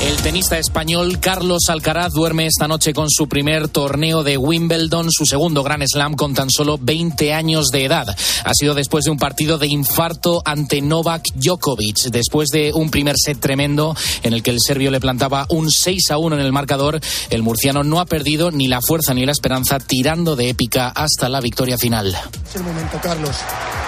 El tenista español Carlos Alcaraz duerme esta noche con su primer torneo de Wimbledon, su segundo Grand Slam con tan solo 20 años de edad. Ha sido después de un partido de infarto ante Novak Djokovic, después de un primer set tremendo en el que el serbio le plantaba un 6 a 1 en el marcador. El murciano no ha perdido ni la fuerza ni la esperanza, tirando de épica hasta la victoria final. Es el momento, Carlos.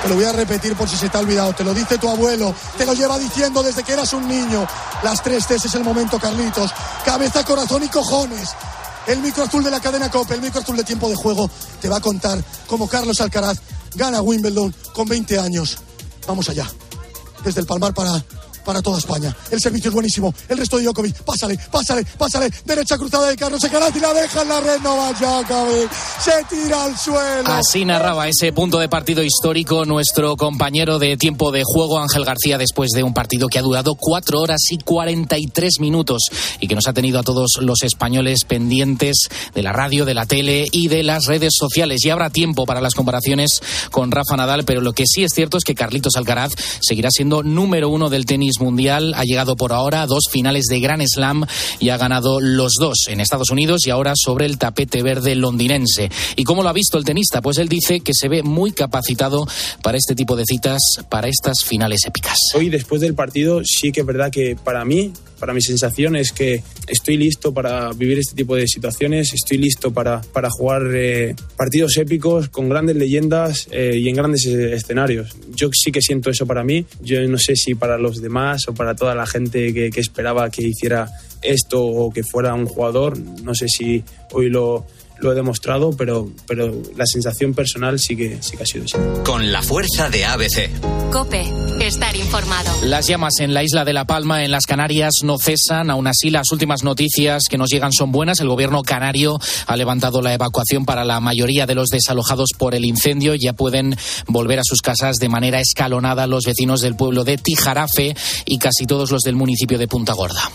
Te lo voy a repetir por si se te ha olvidado. Te lo dice tu abuelo. Te lo lleva diciendo desde que eras un niño. Las tres T's es el momento, Carlitos. Cabeza, corazón y cojones. El micro azul de la cadena COPE, el micro azul de tiempo de juego, te va a contar cómo Carlos Alcaraz gana Wimbledon con 20 años. Vamos allá. Desde el Palmar para para toda España. El servicio es buenísimo. El resto de Djokovic. Pásale, pásale, pásale. Derecha cruzada de Carlos Alcaraz la deja en la red. No va Djokovic. Se tira al suelo. Así narraba ese punto de partido histórico nuestro compañero de tiempo de juego, Ángel García, después de un partido que ha durado cuatro horas y 43 minutos y que nos ha tenido a todos los españoles pendientes de la radio, de la tele y de las redes sociales. Y habrá tiempo para las comparaciones con Rafa Nadal, pero lo que sí es cierto es que Carlitos Alcaraz seguirá siendo número uno del tenis mundial. Ha llegado por ahora a dos finales de Grand Slam y ha ganado los dos en Estados Unidos y ahora sobre el tapete verde londinense. ¿Y cómo lo ha visto el tenista? Pues él dice que se ve muy capacitado para este tipo de citas, para estas finales épicas. Hoy, después del partido, sí que es verdad que para mí para mi sensación es que estoy listo para vivir este tipo de situaciones, estoy listo para, para jugar eh, partidos épicos con grandes leyendas eh, y en grandes eh, escenarios. Yo sí que siento eso para mí, yo no sé si para los demás o para toda la gente que, esperaba que hiciera esto o que fuera un jugador, no sé si hoy lo lo he demostrado, pero, pero la sensación personal sí que, sí que ha sido así. Con la fuerza de ABC. Cope, estar informado. Las llamas en la isla de La Palma, en las Canarias, no cesan. Aún así, las últimas noticias que nos llegan son buenas. El gobierno canario ha levantado la evacuación para la mayoría de los desalojados por el incendio. Ya pueden volver a sus casas de manera escalonada los vecinos del pueblo de Tijarafe y casi todos los del municipio de Punta Gorda.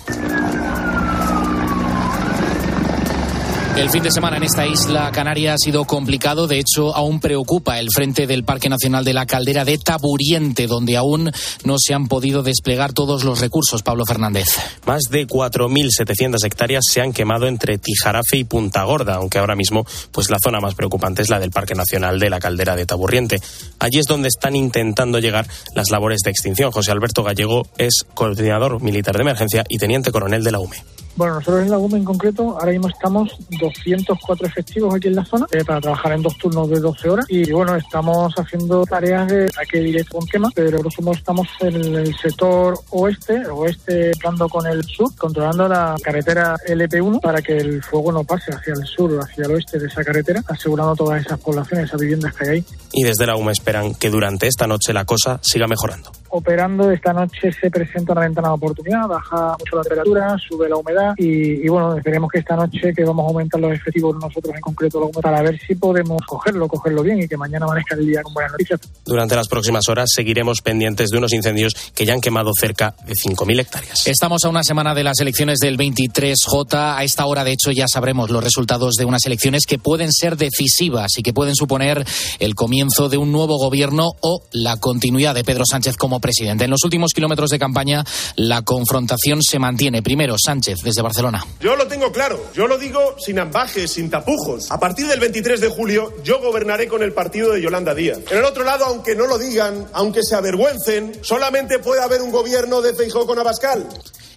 El fin de semana en esta isla canaria ha sido complicado. De hecho, aún preocupa el frente del Parque Nacional de la Caldera de Taburiente, donde aún no se han podido desplegar todos los recursos. Pablo Fernández. Más de 4.700 hectáreas se han quemado entre Tijarafe y Punta Gorda, aunque ahora mismo pues la zona más preocupante es la del Parque Nacional de la Caldera de Taburiente. Allí es donde están intentando llegar las labores de extinción. José Alberto Gallego es coordinador militar de emergencia y teniente coronel de la UME. Bueno, nosotros en la UME en concreto, ahora mismo estamos 204 efectivos aquí en la zona eh, para trabajar en dos turnos de 12 horas y bueno, estamos haciendo tareas de ataque directo con quema, pero nosotros estamos en el sector oeste, oeste entrando con el sur, controlando la carretera LP1 para que el fuego no pase hacia el sur, hacia el oeste de esa carretera, asegurando todas esas poblaciones, esas viviendas que hay ahí. Y desde la UME esperan que durante esta noche la cosa siga mejorando. Operando esta noche se presenta una ventana de oportunidad, baja mucho la temperatura, sube la humedad y, y, bueno, esperemos que esta noche que vamos a aumentar los efectivos nosotros en concreto para ver si podemos cogerlo, cogerlo bien y que mañana amanezca el día con buenas noticias. Durante las próximas horas seguiremos pendientes de unos incendios que ya han quemado cerca de 5.000 hectáreas. Estamos a una semana de las elecciones del 23J. A esta hora, de hecho, ya sabremos los resultados de unas elecciones que pueden ser decisivas y que pueden suponer el comienzo de un nuevo gobierno o la continuidad de Pedro Sánchez como presidente. En los últimos kilómetros de campaña, la confrontación se mantiene. Primero, Sánchez desde Barcelona. Yo lo tengo claro, yo lo digo sin ambajes, sin tapujos. A partir del 23 de julio, yo gobernaré con el partido de Yolanda Díaz. En el otro lado, aunque no lo digan, aunque se avergüencen, solamente puede haber un gobierno de Feijóo con Abascal.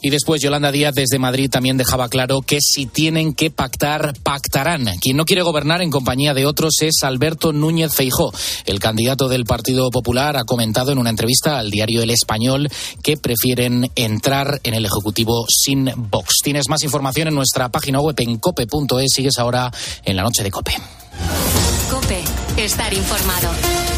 Y después Yolanda Díaz desde Madrid también dejaba claro que si tienen que pactar, pactarán. Quien no quiere gobernar en compañía de otros es Alberto Núñez Feijó. El candidato del Partido Popular ha comentado en una entrevista al diario El Español que prefieren entrar en el Ejecutivo sin Vox. Tienes más información en nuestra página web en cope.es. Sigues ahora en la noche de Cope. Cope, estar informado.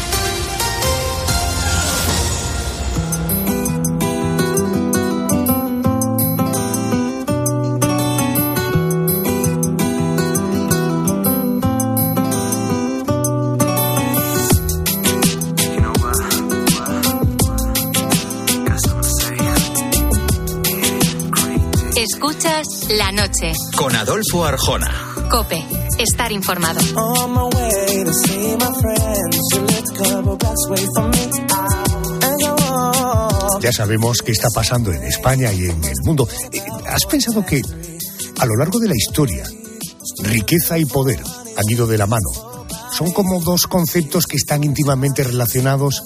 Escuchas la noche. Con Adolfo Arjona. Cope, estar informado. Ya sabemos qué está pasando en España y en el mundo. Eh, ¿Has pensado que a lo largo de la historia, riqueza y poder han ido de la mano? Son como dos conceptos que están íntimamente relacionados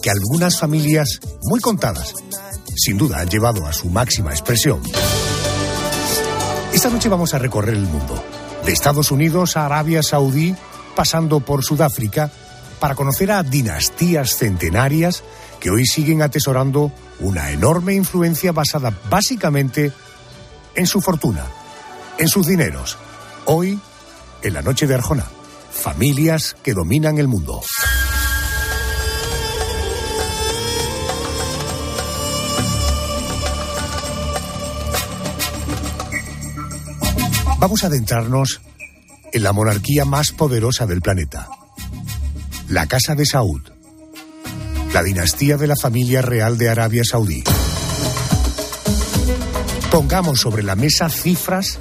que algunas familias, muy contadas, sin duda han llevado a su máxima expresión. Esta noche vamos a recorrer el mundo, de Estados Unidos a Arabia Saudí, pasando por Sudáfrica, para conocer a dinastías centenarias que hoy siguen atesorando una enorme influencia basada básicamente en su fortuna, en sus dineros. Hoy, en la noche de Arjona, familias que dominan el mundo. Vamos a adentrarnos en la monarquía más poderosa del planeta, la Casa de Saud, la dinastía de la familia real de Arabia Saudí. Pongamos sobre la mesa cifras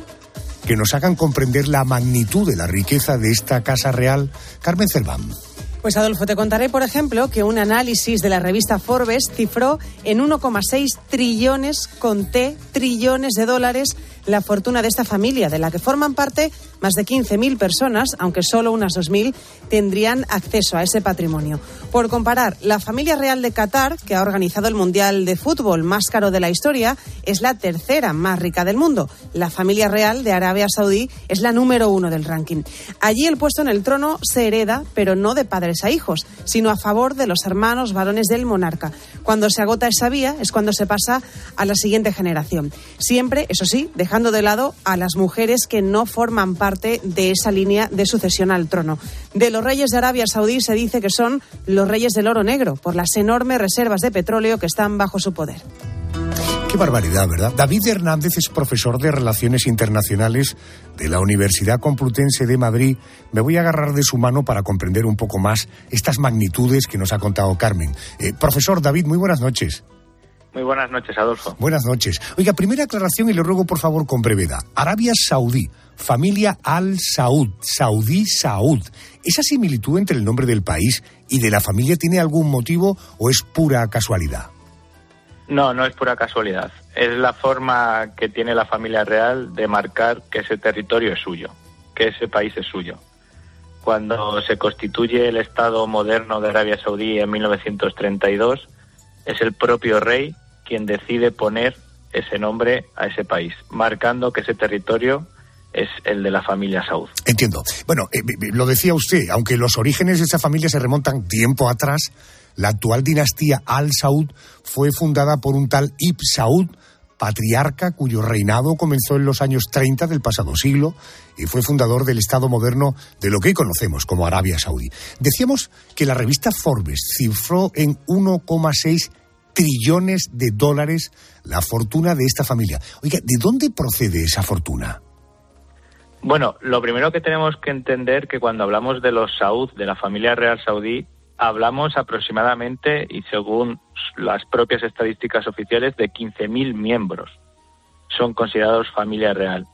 que nos hagan comprender la magnitud de la riqueza de esta Casa Real. Carmen Cerván. Pues Adolfo, te contaré, por ejemplo, que un análisis de la revista Forbes cifró en 1,6 trillones, con T, trillones de dólares la fortuna de esta familia, de la que forman parte más de 15.000 personas, aunque solo unas 2.000 tendrían acceso a ese patrimonio. Por comparar, la familia real de Qatar, que ha organizado el Mundial de Fútbol más caro de la historia, es la tercera más rica del mundo. La familia real de Arabia Saudí es la número uno del ranking. Allí el puesto en el trono se hereda, pero no de padres a hijos, sino a favor de los hermanos varones del monarca. Cuando se agota esa vía es cuando se pasa a la siguiente generación. Siempre, eso sí, dejando de lado a las mujeres que no forman parte de esa línea de sucesión al trono. De los reyes de Arabia Saudí se dice que son los reyes del oro negro, por las enormes reservas de petróleo que están bajo su poder. Qué barbaridad, ¿verdad? David Hernández es profesor de Relaciones Internacionales de la Universidad Complutense de Madrid. Me voy a agarrar de su mano para comprender un poco más estas magnitudes que nos ha contado Carmen. Eh, profesor David, muy buenas noches. Muy buenas noches, Adolfo. Buenas noches. Oiga, primera aclaración y le ruego por favor con brevedad. Arabia Saudí, familia Al Saud, Saudí Saud. ¿Esa similitud entre el nombre del país y de la familia tiene algún motivo o es pura casualidad? No, no es pura casualidad. Es la forma que tiene la familia real de marcar que ese territorio es suyo, que ese país es suyo. Cuando se constituye el Estado moderno de Arabia Saudí en 1932, es el propio rey quien decide poner ese nombre a ese país, marcando que ese territorio es el de la familia Saud. Entiendo. Bueno, eh, lo decía usted, aunque los orígenes de esa familia se remontan tiempo atrás, la actual dinastía Al Saud fue fundada por un tal Ibn Saud, patriarca cuyo reinado comenzó en los años 30 del pasado siglo y fue fundador del Estado moderno de lo que hoy conocemos como Arabia Saudí. Decíamos que la revista Forbes cifró en 1,6 trillones de dólares la fortuna de esta familia. Oiga, ¿de dónde procede esa fortuna? Bueno, lo primero que tenemos que entender que cuando hablamos de los Saud, de la familia real saudí, hablamos aproximadamente, y según las propias estadísticas oficiales, de 15.000 miembros. Son considerados familia real.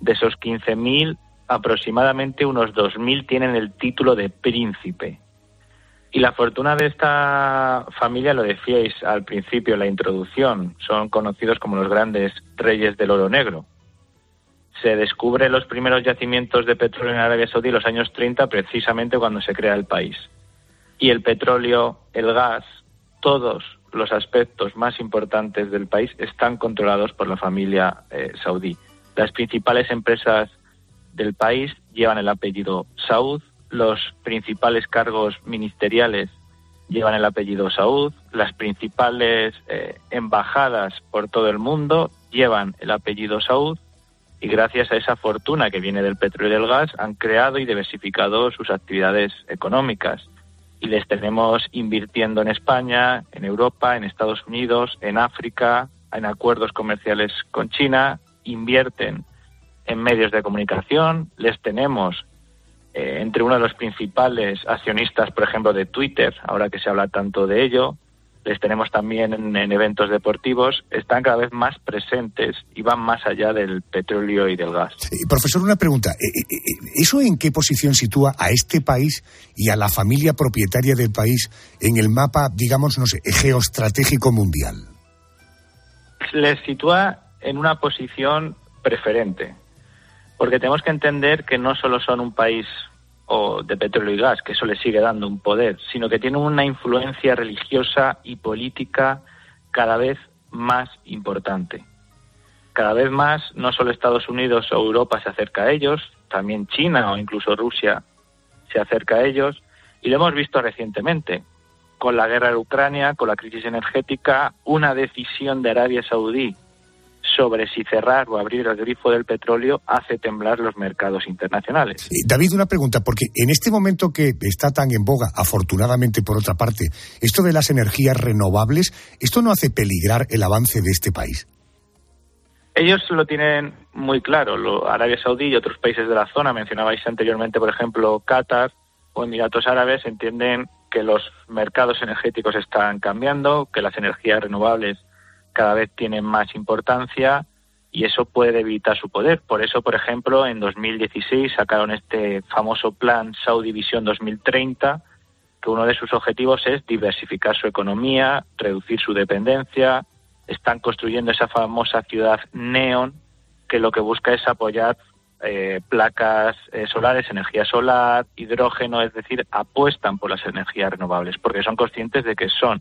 De esos 15.000, aproximadamente unos 2.000 tienen el título de príncipe. Y la fortuna de esta familia, lo decíais al principio la introducción, son conocidos como los grandes reyes del oro negro. Se descubren los primeros yacimientos de petróleo en Arabia Saudí en los años 30, precisamente cuando se crea el país. Y el petróleo, el gas, todos los aspectos más importantes del país están controlados por la familia eh, saudí. Las principales empresas del país llevan el apellido Saud, los principales cargos ministeriales llevan el apellido Saud, las principales eh, embajadas por todo el mundo llevan el apellido Saud y gracias a esa fortuna que viene del petróleo y del gas han creado y diversificado sus actividades económicas. Y les tenemos invirtiendo en España, en Europa, en Estados Unidos, en África, en acuerdos comerciales con China, invierten en medios de comunicación, les tenemos eh, entre uno de los principales accionistas, por ejemplo, de Twitter, ahora que se habla tanto de ello, les tenemos también en, eventos deportivos, están cada vez más presentes y van más allá del petróleo y del gas. profesor, una pregunta. Eh, eh, ¿Eso en qué posición sitúa a este país y a la familia propietaria del país en el mapa, digamos, no sé, geoestratégico mundial? Les sitúa en una posición preferente, porque tenemos que entender que no solo son un país o de petróleo y gas, que eso le sigue dando un poder, sino que tiene una influencia religiosa y política cada vez más importante. Cada vez más no solo Estados Unidos o Europa se acerca a ellos, también China o incluso Rusia se acerca a ellos, y lo hemos visto recientemente, con la guerra de Ucrania, con la crisis energética, una decisión de Arabia Saudí sobre si cerrar o abrir el grifo del petróleo hace temblar los mercados internacionales. David, una pregunta, porque en este momento que está tan en boga, afortunadamente por otra parte, esto de las energías renovables, ¿esto no hace peligrar el avance de este país? Ellos lo tienen muy claro. Arabia Saudí y otros países de la zona, mencionabais anteriormente, por ejemplo, Qatar o Emiratos Árabes, entienden que los mercados energéticos están cambiando, que las energías renovables cada vez tienen más importancia y eso puede debilitar su poder. Por eso, por ejemplo, en 2016 sacaron este famoso plan Saudi Vision 2030, que uno de sus objetivos es diversificar su economía, reducir su dependencia. Están construyendo esa famosa ciudad neon, que lo que busca es apoyar eh, placas eh, solares, energía solar, hidrógeno, es decir, apuestan por las energías renovables, porque son conscientes de que son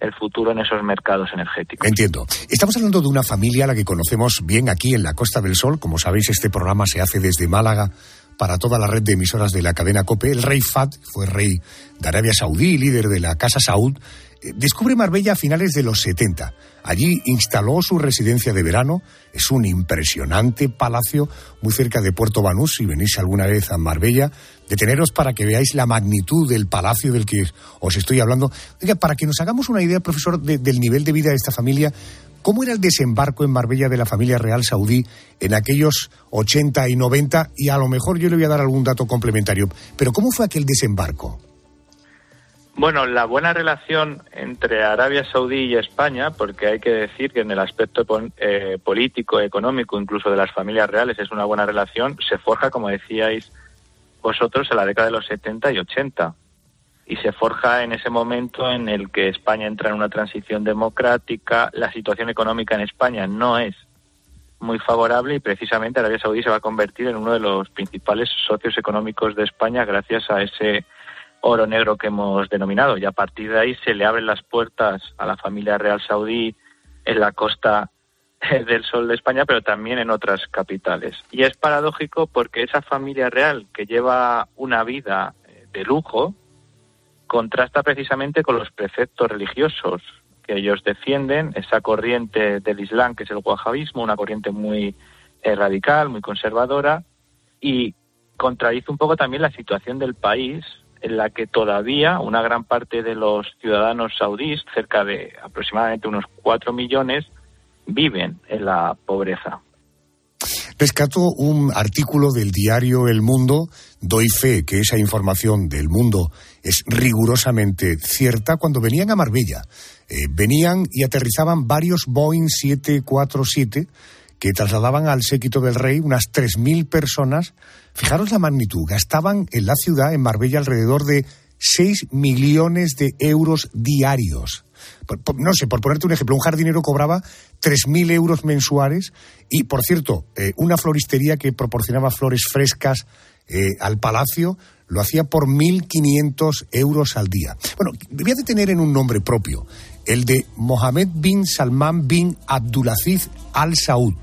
el futuro en esos mercados energéticos. Entiendo. Estamos hablando de una familia a la que conocemos bien aquí en la Costa del Sol. Como sabéis, este programa se hace desde Málaga para toda la red de emisoras de la cadena COPE. El rey Fat fue rey de Arabia Saudí, líder de la Casa Saud. Eh, descubre Marbella a finales de los 70. Allí instaló su residencia de verano. Es un impresionante palacio muy cerca de Puerto Banús. Si venís alguna vez a Marbella, deteneros para que veáis la magnitud del palacio del que os estoy hablando. para que nos hagamos una idea, profesor, del nivel de vida de esta familia, ¿cómo era el desembarco en Marbella de la familia real saudí en aquellos 80 y 90? Y a lo mejor yo le voy a dar algún dato complementario, pero ¿cómo fue aquel desembarco? Bueno, la buena relación entre Arabia Saudí y España, porque hay que decir que en el aspecto eh, político, económico, incluso de las familias reales, es una buena relación, se forja, como decíais, vosotros en la década de los 70 y 80. Y se forja en ese momento en el que España entra en una transición democrática, la situación económica en España no es muy favorable y precisamente Arabia Saudí se va a convertir en uno de los principales socios económicos de España gracias a ese oro negro que hemos denominado. Y a partir de ahí se le abren las puertas a la familia real saudí en la costa del sol de España, pero también en otras capitales. Y es paradójico porque esa familia real que lleva una vida eh, de lujo contrasta precisamente con los preceptos religiosos que ellos defienden, esa corriente del Islam que es el wahabismo, una corriente muy eh, radical, muy conservadora, y contradice un poco también la situación del país en la que todavía una gran parte de los ciudadanos saudíes, cerca de aproximadamente unos cuatro millones, viven en la pobreza. Rescato un artículo del diario El Mundo. Doy fe que esa información del mundo es rigurosamente cierta. Cuando venían a Marbella, eh, venían y aterrizaban varios Boeing 747 que trasladaban al séquito del rey unas 3.000 personas. Fijaros la magnitud. Gastaban en la ciudad, en Marbella, alrededor de 6 millones de euros diarios no sé, por ponerte un ejemplo, un jardinero cobraba 3.000 euros mensuales y, por cierto, eh, una floristería que proporcionaba flores frescas eh, al palacio lo hacía por 1.500 euros al día. Bueno, voy a detener en un nombre propio, el de Mohammed bin Salman bin Abdulaziz Al Saud.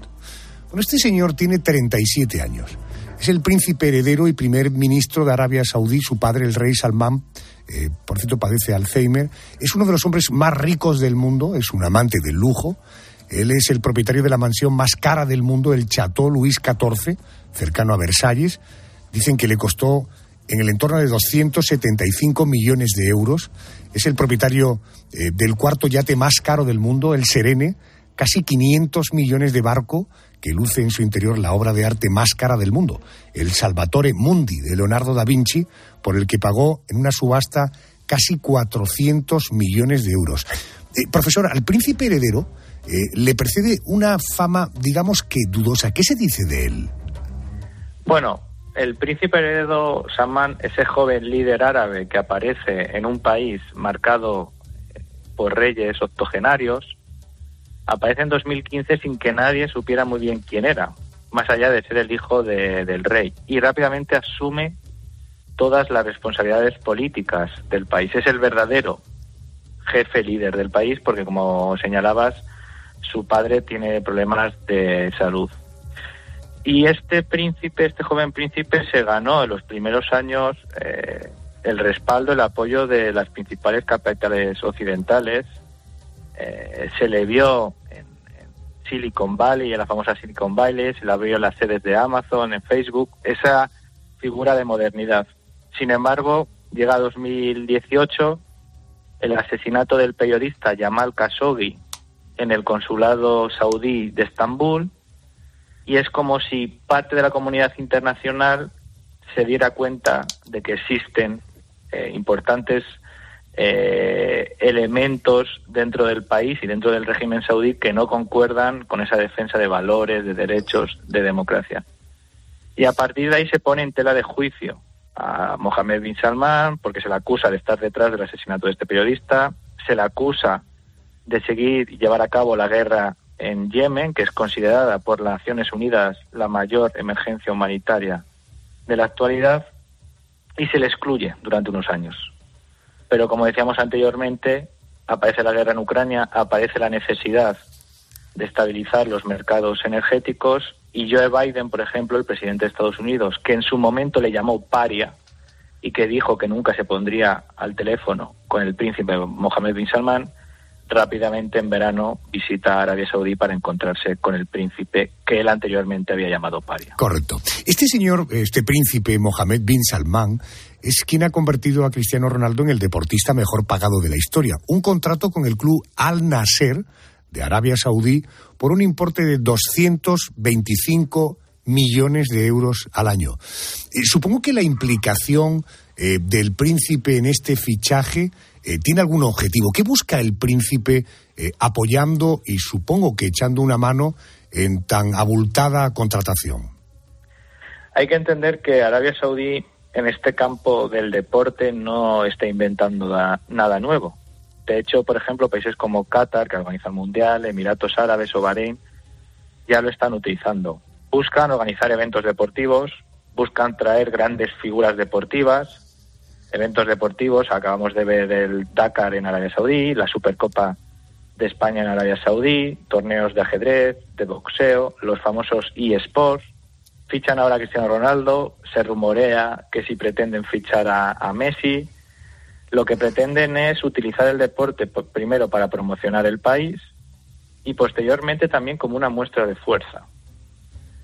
Bueno, este señor tiene 37 años. Es el príncipe heredero y primer ministro de Arabia Saudí. Su padre, el rey Salman, eh, por cierto, padece Alzheimer. Es uno de los hombres más ricos del mundo, es un amante del lujo. Él es el propietario de la mansión más cara del mundo, el Chateau Louis XIV, cercano a Versalles. Dicen que le costó en el entorno de 275 millones de euros. Es el propietario eh, del cuarto yate más caro del mundo, el Serene, casi 500 millones de barco que luce en su interior la obra de arte más cara del mundo, el Salvatore Mundi de Leonardo da Vinci, por el que pagó en una subasta casi 400 millones de euros. Eh, profesor, al príncipe heredero eh, le precede una fama, digamos que dudosa. ¿Qué se dice de él? Bueno, el príncipe heredero Salman, ese joven líder árabe que aparece en un país marcado por reyes octogenarios, aparece en 2015 sin que nadie supiera muy bien quién era, más allá de ser el hijo del rey, y rápidamente asume todas las responsabilidades políticas del país. Es el verdadero jefe líder del país porque, como señalabas, su padre tiene problemas de salud. Y este príncipe, este joven príncipe, se ganó en los primeros años eh, el respaldo, el apoyo de las principales capitales occidentales. Eh, se le vio en, Silicon Valley, en la famosa Silicon Valley, se le vio en las sedes de Amazon, en Facebook, esa figura de modernidad. Sin embargo, llega 2018, el asesinato del periodista Jamal Khashoggi en el consulado saudí de Estambul, y es como si parte de la comunidad internacional se diera cuenta de que existen eh, importantes eh, elementos dentro del país y dentro del régimen saudí que no concuerdan con esa defensa de valores, de derechos, de democracia. Y a partir de ahí se pone en tela de juicio a Mohammed bin Salman porque se le acusa de estar detrás del asesinato de este periodista, se le acusa de seguir y llevar a cabo la guerra en Yemen, que es considerada por las Naciones Unidas la mayor emergencia humanitaria de la actualidad, y se le excluye durante unos años. Pero como decíamos anteriormente, aparece la guerra en Ucrania, aparece la necesidad de estabilizar los mercados energéticos y Joe Biden, por ejemplo, el presidente de Estados Unidos, que en su momento le llamó paria y que dijo que nunca se pondría al teléfono con el príncipe Mohammed bin Salman, rápidamente en verano visita Arabia Saudí para encontrarse con el príncipe que él anteriormente había llamado paria. Correcto. Este señor, este príncipe Mohammed bin Salman, es quien ha convertido a Cristiano Ronaldo en el deportista mejor pagado de la historia. Un contrato con el club Al Nasser de Arabia Saudí por un importe de 225 millones de euros al año. Eh, supongo que la implicación eh, del príncipe en este fichaje eh, tiene algún objetivo. ¿Qué busca el príncipe apoyando y supongo que echando una mano en tan abultada contratación? Hay que entender que Arabia Saudí en este campo del deporte no está inventando nada nuevo. De hecho, por ejemplo, países como Qatar, que organiza el Mundial, Emiratos Árabes o Bahrein, ya lo están utilizando. Buscan organizar eventos deportivos, buscan traer grandes figuras deportivas, eventos deportivos. Acabamos de ver el Dakar en Arabia Saudí, la Supercopa de España en Arabia Saudí, torneos de ajedrez, de boxeo, los famosos eSports. Fichan ahora a Cristiano Ronaldo, se rumorea que si pretenden fichar a Messi, lo que pretenden es utilizar el deporte primero para promocionar el país y posteriormente también como una muestra de fuerza.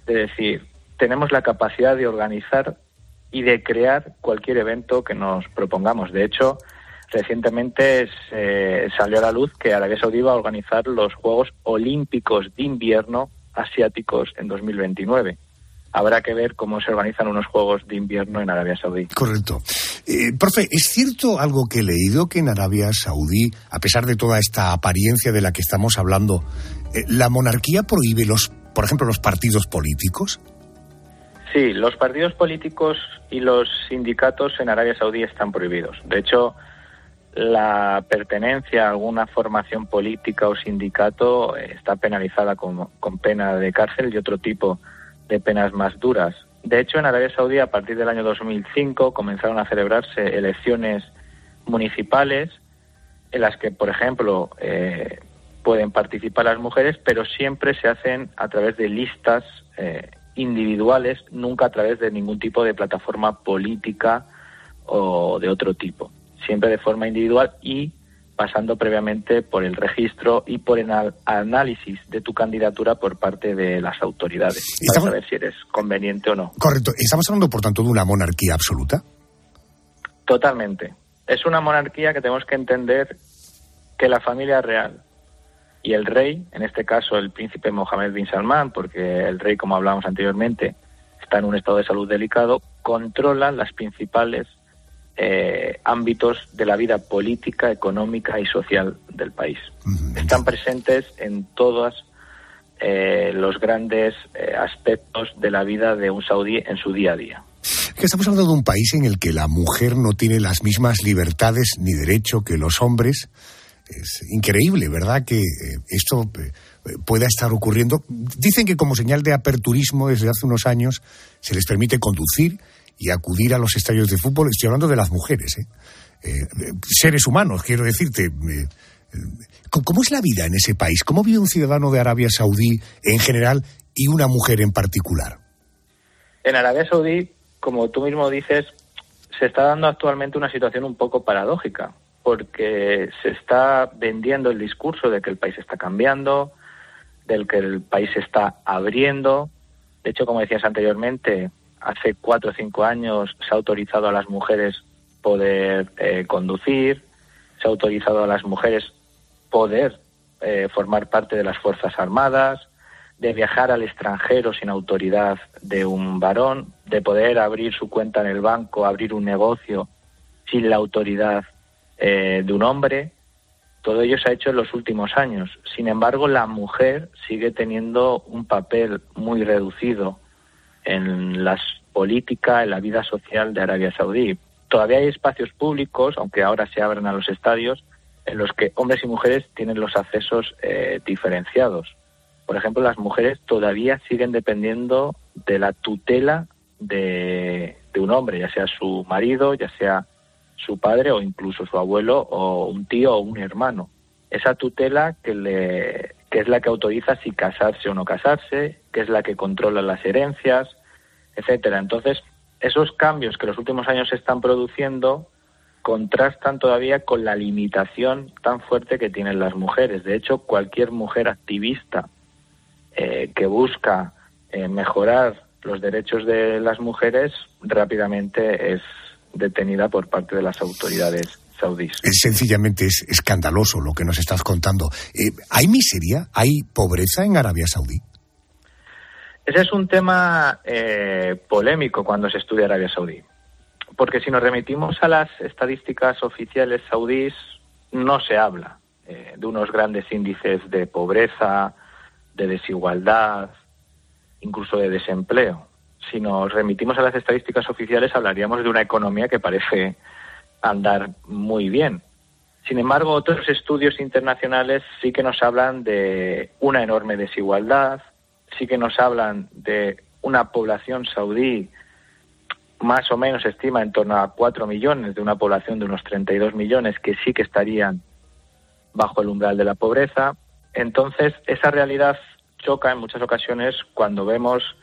Es decir, tenemos la capacidad de organizar y de crear cualquier evento que nos propongamos. De hecho, recientemente salió a la luz que Arabia Saudí va a organizar los Juegos Olímpicos de Invierno Asiáticos en 2029 habrá que ver cómo se organizan unos Juegos de Invierno en Arabia Saudí. Correcto. Eh, profe, ¿es cierto algo que he leído que en Arabia Saudí, a pesar de toda esta apariencia de la que estamos hablando, eh, la monarquía prohíbe los, por ejemplo, los partidos políticos? Sí, los partidos políticos y los sindicatos en Arabia Saudí están prohibidos. De hecho, la pertenencia a alguna formación política o sindicato está penalizada con, con pena de cárcel y otro tipo de penas más duras. De hecho, en Arabia Saudí, a partir del año 2005, comenzaron a celebrarse elecciones municipales en las que, por ejemplo, eh, pueden participar las mujeres, pero siempre se hacen a través de listas eh, individuales, nunca a través de ningún tipo de plataforma política o de otro tipo, siempre de forma individual y pasando previamente por el registro y por el análisis de tu candidatura por parte de las autoridades para saber si eres conveniente o no. Correcto. ¿Estamos hablando, por tanto, de una monarquía absoluta? Totalmente. Es una monarquía que tenemos que entender que la familia real y el rey, en este caso el príncipe Mohammed bin Salman, porque el rey, como hablábamos anteriormente, está en un estado de salud delicado, controlan las principales eh, ámbitos de la vida política, económica y social del país. Están presentes en todos eh, los grandes eh, aspectos de la vida de un saudí en su día a día. Que estamos hablando de un país en el que la mujer no tiene las mismas libertades ni derecho que los hombres. Es increíble, ¿verdad? Que esto pueda estar ocurriendo. Dicen que como señal de aperturismo desde hace unos años se les permite conducir y acudir a los estadios de fútbol. Estoy hablando de las mujeres, ¿eh? Eh, seres humanos, quiero decirte. Eh, ¿Cómo es la vida en ese país? ¿Cómo vive un ciudadano de Arabia Saudí en general y una mujer en particular? En Arabia Saudí, como tú mismo dices, se está dando actualmente una situación un poco paradójica, porque se está vendiendo el discurso de que el país está cambiando, del que el país se está abriendo. De hecho, como decías anteriormente, hace cuatro o cinco años se ha autorizado a las mujeres poder eh, conducir, se ha autorizado a las mujeres poder eh, formar parte de las Fuerzas Armadas, de viajar al extranjero sin autoridad de un varón, de poder abrir su cuenta en el banco, abrir un negocio sin la autoridad eh, de un hombre. Todo ello se ha hecho en los últimos años. Sin embargo, la mujer sigue teniendo un papel muy reducido en la política, en la vida social de Arabia Saudí. Todavía hay espacios públicos, aunque ahora se abren a los estadios, en los que hombres y mujeres tienen los accesos eh, diferenciados. Por ejemplo, las mujeres todavía siguen dependiendo de la tutela de, de un hombre, ya sea su marido, ya sea su padre o incluso su abuelo o un tío o un hermano. Esa tutela que, le, que es la que autoriza si casarse o no casarse, que es la que controla las herencias, etcétera. Entonces, esos cambios que los últimos años se están produciendo contrastan todavía con la limitación tan fuerte que tienen las mujeres. De hecho, cualquier mujer activista eh, que busca eh, mejorar los derechos de las mujeres rápidamente es detenida por parte de las autoridades saudíes. Es sencillamente es escandaloso lo que nos estás contando. Eh, ¿Hay miseria? ¿Hay pobreza en Arabia Saudí? Ese es un tema eh, polémico cuando se estudia Arabia Saudí, porque si nos remitimos a las estadísticas oficiales saudíes, no se habla eh, de unos grandes índices de pobreza, de desigualdad, incluso de desempleo. Si nos remitimos a las estadísticas oficiales, hablaríamos de una economía que parece andar muy bien. Sin embargo, otros estudios internacionales sí que nos hablan de una enorme desigualdad, sí que nos hablan de una población saudí más o menos estima en torno a 4 millones de una población de unos 32 millones que sí que estarían bajo el umbral de la pobreza. Entonces, esa realidad choca en muchas ocasiones cuando vemos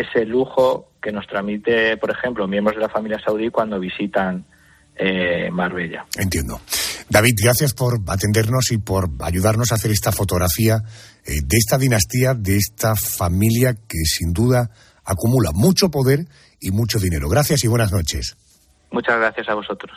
ese lujo que nos transmite, por ejemplo, miembros de la familia saudí cuando visitan eh, Marbella. Entiendo. David, gracias por atendernos y por ayudarnos a hacer esta fotografía eh, de esta dinastía, de esta familia que sin duda acumula mucho poder y mucho dinero. Gracias y buenas noches. Muchas gracias a vosotros.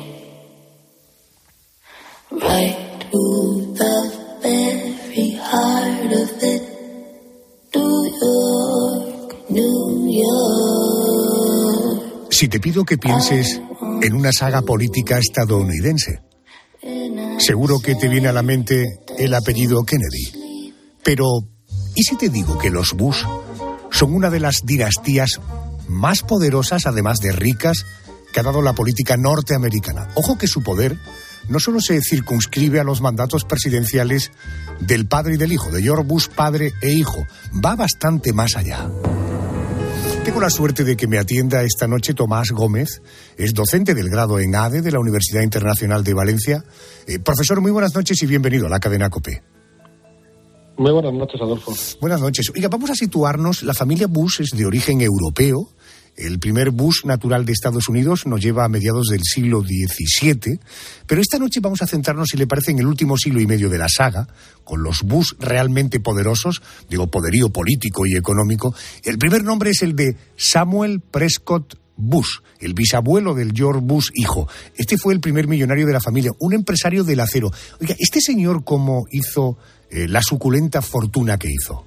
right to the very heart of it. New York, New York. Si te pido que pienses en una saga política estadounidense, seguro que te viene a la mente el apellido Kennedy. Pero, ¿y si te digo que los Bush son una de las dinastías más poderosas, además de ricas, que ha dado la política norteamericana? Ojo que su poder no solo se circunscribe a los mandatos presidenciales del padre y del hijo, de George Bush padre e hijo, va bastante más allá. Tengo la suerte de que me atienda esta noche Tomás Gómez, es docente del grado en ADE de la Universidad Internacional de Valencia. Eh, profesor, muy buenas noches y bienvenido a la cadena COPE. Muy buenas noches, Adolfo. Buenas noches. Oiga, vamos a situarnos. La familia Bush es de origen europeo. El primer Bush natural de Estados Unidos nos lleva a mediados del siglo XVII, pero esta noche vamos a centrarnos, si le parece, en el último siglo y medio de la saga, con los Bush realmente poderosos, digo, poderío político y económico. El primer nombre es el de Samuel Prescott Bush, el bisabuelo del George Bush hijo. Este fue el primer millonario de la familia, un empresario del acero. Oiga, ¿este señor cómo hizo eh, la suculenta fortuna que hizo?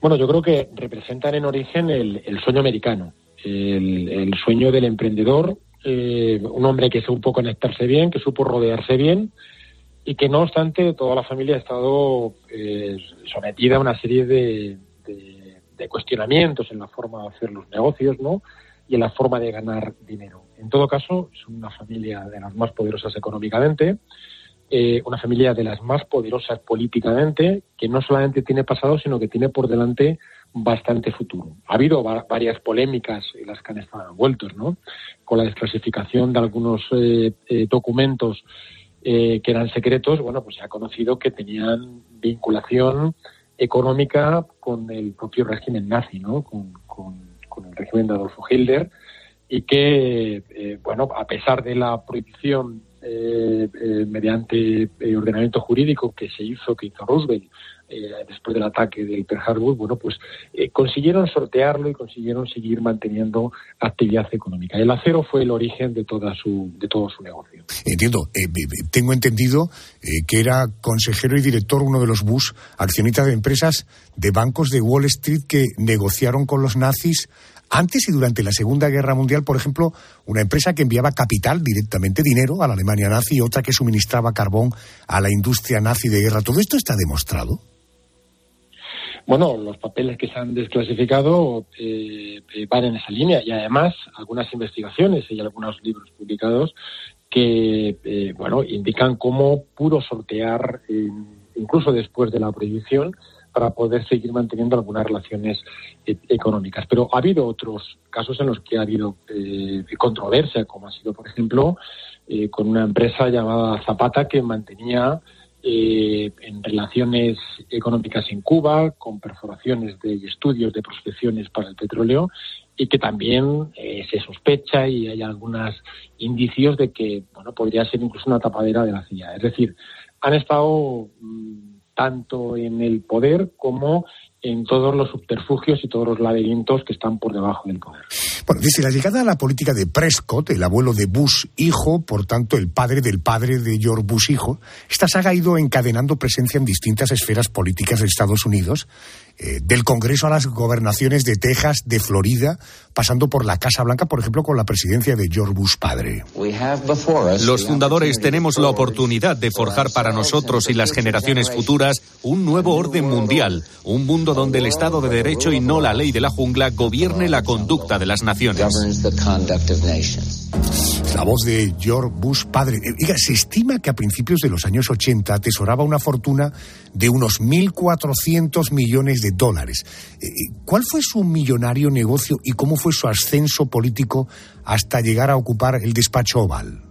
Bueno, yo creo que representan en origen el, sueño americano, el, sueño del emprendedor, eh, un hombre que supo conectarse bien, que supo rodearse bien y que no obstante toda la familia ha estado eh, sometida a una serie de, de, cuestionamientos en la forma de hacer los negocios, ¿no? Y en la forma de ganar dinero. En todo caso, es una familia de las más poderosas económicamente eh, una familia de las más poderosas políticamente, que no solamente tiene pasado, sino que tiene por delante bastante futuro. Ha habido varias polémicas en las que han estado envueltos, ¿no? Con la desclasificación de algunos eh, eh, documentos que eran secretos, bueno, pues se ha conocido que tenían vinculación económica con el propio régimen nazi, ¿no? Con, con el régimen de Adolfo Hitler y que, bueno, a pesar de la prohibición eh, eh, mediante el ordenamiento jurídico que se hizo, que hizo Roosevelt eh, después del ataque del Pearl bueno, pues consiguieron sortearlo y consiguieron seguir manteniendo actividad económica. El acero fue el origen de toda su de todo su negocio. Entiendo. tengo entendido que era consejero y director uno de los Bush, accionistas de empresas de bancos de Wall Street que negociaron con los nazis antes y durante la Segunda Guerra Mundial, por ejemplo, una empresa que enviaba capital directamente, dinero, a la Alemania nazi y otra que suministraba carbón a la industria nazi de guerra. ¿Todo esto está demostrado? Bueno, los papeles que se han desclasificado eh, eh, van en esa línea y además algunas investigaciones y algunos libros publicados que eh, bueno indican cómo pudo sortear incluso después de la prohibición para poder seguir manteniendo algunas relaciones eh, económicas. Pero ha habido otros casos en los que ha habido eh, controversia, como ha sido, por ejemplo, eh, con una empresa llamada Zapata que mantenía en relaciones económicas en Cuba, con perforaciones de, estudios de prospecciones para el petróleo, y que también se sospecha y hay algunos indicios de que bueno podría ser incluso una tapadera de la CIA. Es decir, han estado mm, tanto en el poder como en todos los subterfugios y todos los laberintos que están por debajo del poder. Bueno, desde la llegada a la política de Prescott, el abuelo de Bush hijo, por tanto el padre del padre de George Bush hijo, esta saga ha ido encadenando presencia en distintas esferas políticas de Estados Unidos eh, del Congreso a las gobernaciones de Texas, de Florida, pasando por la Casa Blanca, por ejemplo, con la presidencia de George Bush padre. Los fundadores tenemos la oportunidad de forjar para nosotros y las generaciones futuras un nuevo orden mundial, un mundo donde el Estado de Derecho y no la ley de la jungla gobierne la conducta de las naciones. La voz de George Bush padre. Eh, se estima que a principios de los años 80 atesoraba una fortuna de unos 1.400 millones de dólares. Eh, eh, ¿Cuál fue su millonario negocio y cómo fue su ascenso político hasta llegar a ocupar el despacho oval?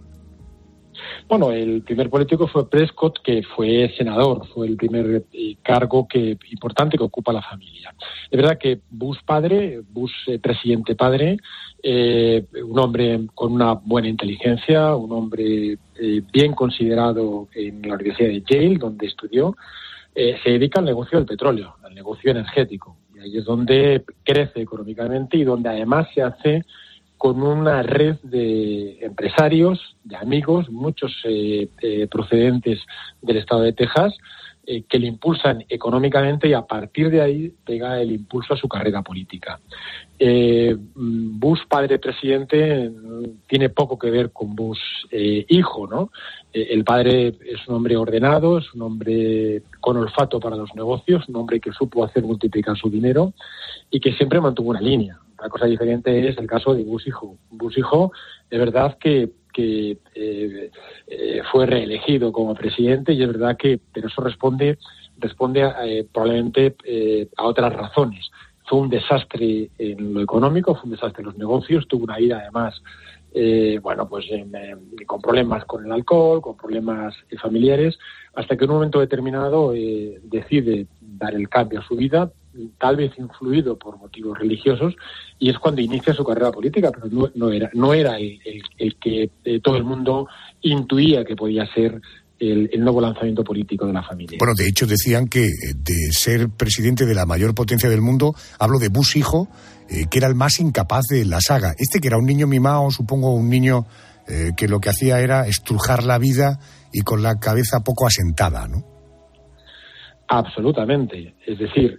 Bueno, el primer político fue Prescott, que fue senador, fue el primer cargo que, importante que ocupa la familia. Es verdad que Bush padre, Bush presidente padre, eh, un hombre con una buena inteligencia, un hombre eh, bien considerado en la Universidad de Yale, donde estudió, eh, se dedica al negocio del petróleo, al negocio energético. Y ahí es donde crece económicamente y donde además se hace con una red de empresarios, de amigos, muchos procedentes del estado de Texas, que le impulsan económicamente y a partir de ahí pega el impulso a su carrera política. Eh, Bush padre presidente tiene poco que ver con Bush eh, hijo, ¿no? Eh, el padre es un hombre ordenado, es un hombre con olfato para los negocios, un hombre que supo hacer multiplicar su dinero y que siempre mantuvo una línea. Una cosa diferente es el caso de. Bush hijo, es verdad que, que fue reelegido como presidente y es verdad que, pero eso responde responde probablemente a otras razones fue un desastre en lo económico, fue un desastre en los negocios, tuvo una vida además, eh, bueno, pues con problemas con el alcohol, con problemas familiares, hasta que en un momento determinado decide dar el cambio a su vida, tal vez influido por motivos religiosos, y es cuando inicia su carrera política, pero no, era, no era el, que todo el mundo intuía que podía ser el, nuevo lanzamiento político de la familia. Bueno, de hecho decían que eh, de ser presidente de la mayor potencia del mundo, hablo de Bush hijo, eh, que era el más incapaz de la saga. Este que era un niño mimado, supongo un niño eh, que lo que hacía era estrujar la vida y con la cabeza poco asentada, ¿no? Absolutamente. Es decir,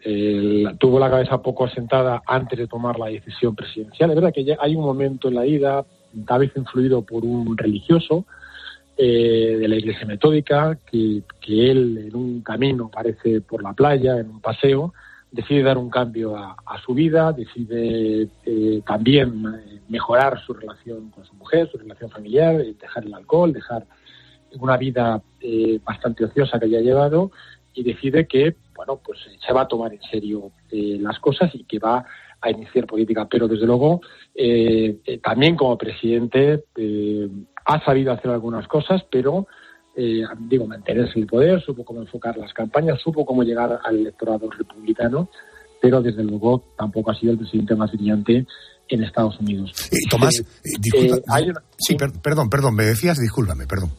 tuvo la cabeza poco asentada antes de tomar la decisión presidencial. Es verdad que hay un momento en la ida, tal vez influido por un religioso, eh, de la Iglesia Metódica, que, él en un camino, parece por la playa, en un paseo, decide dar un cambio a, su vida, decide eh, también eh, mejorar su relación con su mujer, su relación familiar, dejar el alcohol, dejar una vida bastante ociosa que haya llevado y decide que, bueno, pues se va a tomar en serio las cosas y que va a iniciar política. Pero desde luego, también como presidente, ha sabido hacer algunas cosas, pero eh, digo, mantenerse el poder, supo cómo enfocar las campañas, supo cómo llegar al electorado republicano, pero desde luego tampoco ha sido el presidente más brillante en Estados Unidos. Eh, Tomás, eh, disculpa, sí, perdón, perdón, me decías, discúlpame, perdón.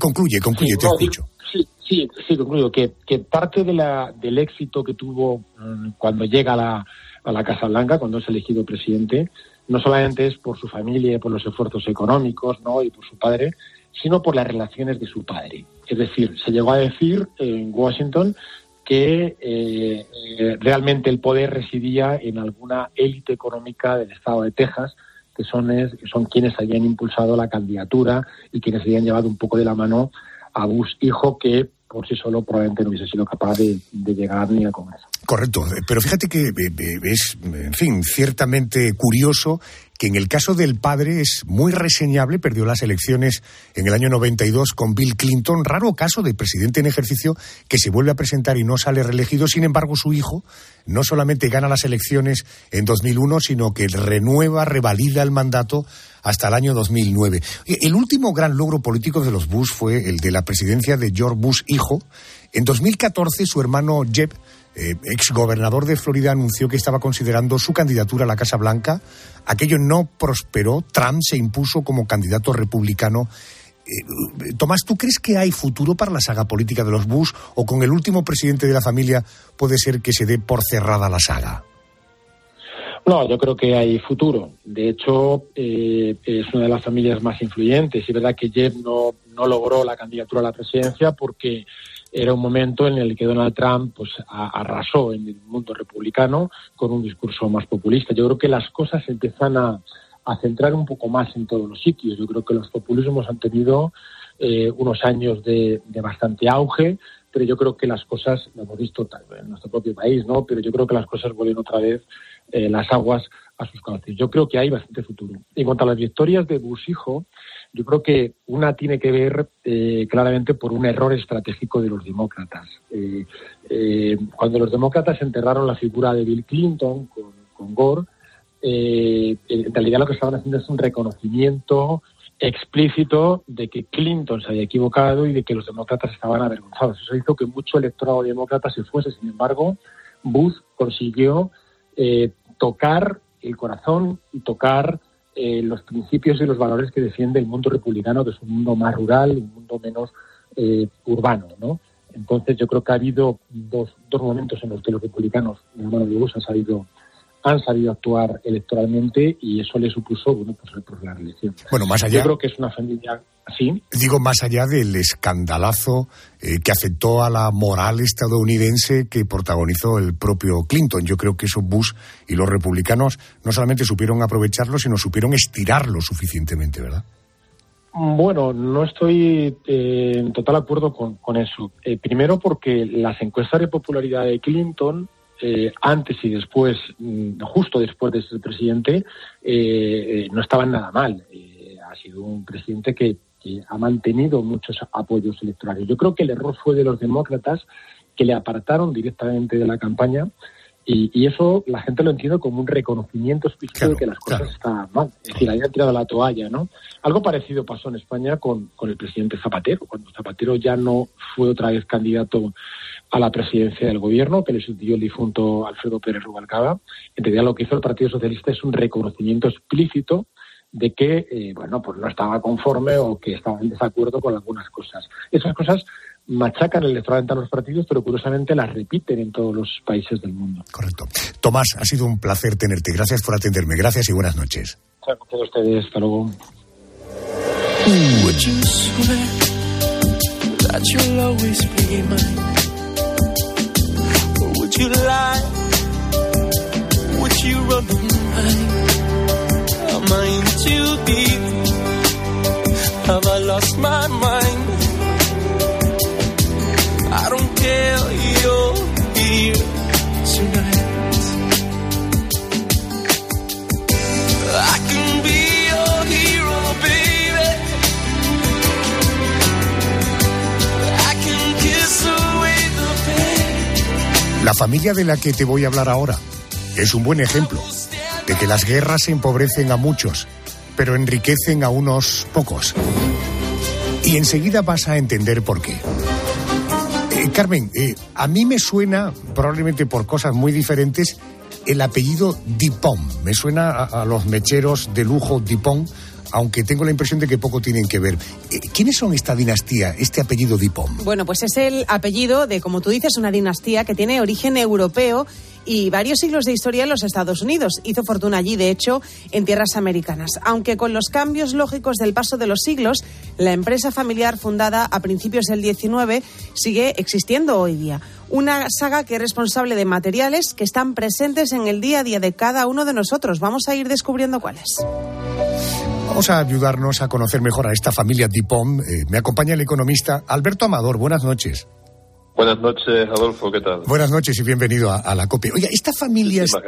concluye, concluye, te escucho. Sí, sí, sí, concluyo que, que parte de la, del éxito que tuvo mm, cuando llega a la, a la Casa Blanca, cuando es elegido presidente, no solamente es por su familia, por los esfuerzos económicos, ¿no? y por su padre, sino por las relaciones de su padre. Es decir, se llegó a decir en Washington que eh, eh, realmente el poder residía en alguna élite económica del estado de Texas, que son, son quienes habían impulsado la candidatura y quienes habían llevado un poco de la mano a Bush hijo, que por sí solo probablemente no hubiese sido capaz de, de llegar ni al Congreso. Correcto, pero fíjate que eh, eh, es, en fin, ciertamente curioso que en el caso del padre es muy reseñable, perdió las elecciones en el año 92 con Bill Clinton, raro caso de presidente en ejercicio que se vuelve a presentar y no sale reelegido, sin embargo su hijo no solamente gana las elecciones en 2001, sino que renueva, revalida el mandato hasta el año 2009. El último gran logro político de los Bush fue el de la presidencia de George Bush hijo. En 2014 su hermano Jeb eh, ex gobernador de Florida, anunció que estaba considerando su candidatura a la Casa Blanca. Aquello no prosperó. Trump se impuso como candidato republicano. Eh, Tomás, ¿tú crees que hay futuro para la saga política de los Bush o con el último presidente de la familia puede ser que se dé por cerrada la saga? No, yo creo que hay futuro. De hecho, eh, es una de las familias más influyentes. Y es verdad que Jeb no logró la candidatura a la presidencia porque era un momento en el que Donald Trump pues, arrasó en el mundo republicano con un discurso más populista. Yo creo que las cosas empiezan a, centrar un poco más en todos los sitios. Yo creo que los populismos han tenido eh, unos años de, bastante auge, pero yo creo que las cosas, lo hemos visto en nuestro propio país, ¿no? Pero yo creo que las cosas vuelven otra vez eh, las aguas a sus cauces. Yo creo que hay bastante futuro. En cuanto a las victorias de Bush hijo, yo creo que una tiene que ver eh, claramente por un error estratégico de los demócratas. Eh, eh, cuando los demócratas enterraron la figura de Bill Clinton con, Gore, en realidad lo que estaban haciendo es un reconocimiento explícito de que Clinton se había equivocado y de que los demócratas estaban avergonzados. Eso hizo que mucho electorado demócrata se fuese. Sin embargo, Bush consiguió tocar el corazón y tocar eh, los principios y los valores que defiende el mundo republicano, que es un mundo más rural, un mundo menos eh, urbano, ¿no? Entonces yo creo que ha habido dos, dos momentos en los que los republicanos, de mano de Bush, han sabido, han sabido actuar electoralmente y eso le supuso, bueno, pues, pues la reelección. Bueno, más allá. Yo creo que es una familia Digo, más allá del escandalazo eh, que afectó a la moral estadounidense que protagonizó el propio Clinton. Yo creo que eso Bush y los republicanos no solamente supieron aprovecharlo, sino supieron estirarlo suficientemente, ¿verdad? Bueno, no estoy eh, en total acuerdo con, eso. Eh, primero porque las encuestas de popularidad de Clinton antes y después, mm, justo después de ser presidente, no estaban nada mal. ha sido un presidente que ha mantenido muchos apoyos electorales. Yo creo que el error fue de los demócratas que le apartaron directamente de la campaña Y, y, eso la gente lo entiende como un reconocimiento explícito de que las cosas están mal. Es decir, habían tirado la toalla, ¿no? Algo parecido pasó en España con, con el presidente Zapatero, cuando Zapatero ya no fue otra vez candidato a la presidencia del gobierno, que le sucedió el difunto Alfredo Pérez Rubalcaba. En realidad lo que hizo el Partido Socialista es un reconocimiento explícito de que, eh, bueno, pues no estaba conforme o que estaba en desacuerdo con algunas cosas. Esas cosas machacan electoralmente a los partidos, pero curiosamente las repiten en todos los países del mundo. Correcto. Tomás, ha sido un placer tenerte. Gracias por atenderme. Gracias y buenas noches. Gracias a ustedes. Hasta luego. Am I lost my mind? La familia de la que te voy a hablar ahora es un buen ejemplo de que las guerras empobrecen a muchos, pero enriquecen a unos pocos. Y enseguida vas a entender por qué. Carmen, eh, a mí me suena, probablemente por cosas muy diferentes, el apellido Dupont. Me suena a, los mecheros de lujo Dupont, aunque tengo la impresión de que poco tienen que ver. Eh, ¿Quiénes son esta dinastía, este apellido Dupont? Bueno, pues es el apellido de, como tú dices, una dinastía que tiene origen europeo y varios siglos de historia en los Estados Unidos. Hizo fortuna allí, de hecho, en tierras americanas. Aunque con los cambios lógicos del paso de los siglos, la empresa familiar fundada a principios del 19 sigue existiendo hoy día. Una saga que es responsable de materiales que están presentes en el día a día de cada uno de nosotros. Vamos a ir descubriendo cuáles. Vamos a ayudarnos a conocer mejor a esta familia Dupont. Eh, me acompaña el economista Alberto Amador. Buenas noches. Buenas noches, Adolfo, ¿qué tal? Buenas noches y bienvenido a, a la COPE. Oiga, esta familia, esta,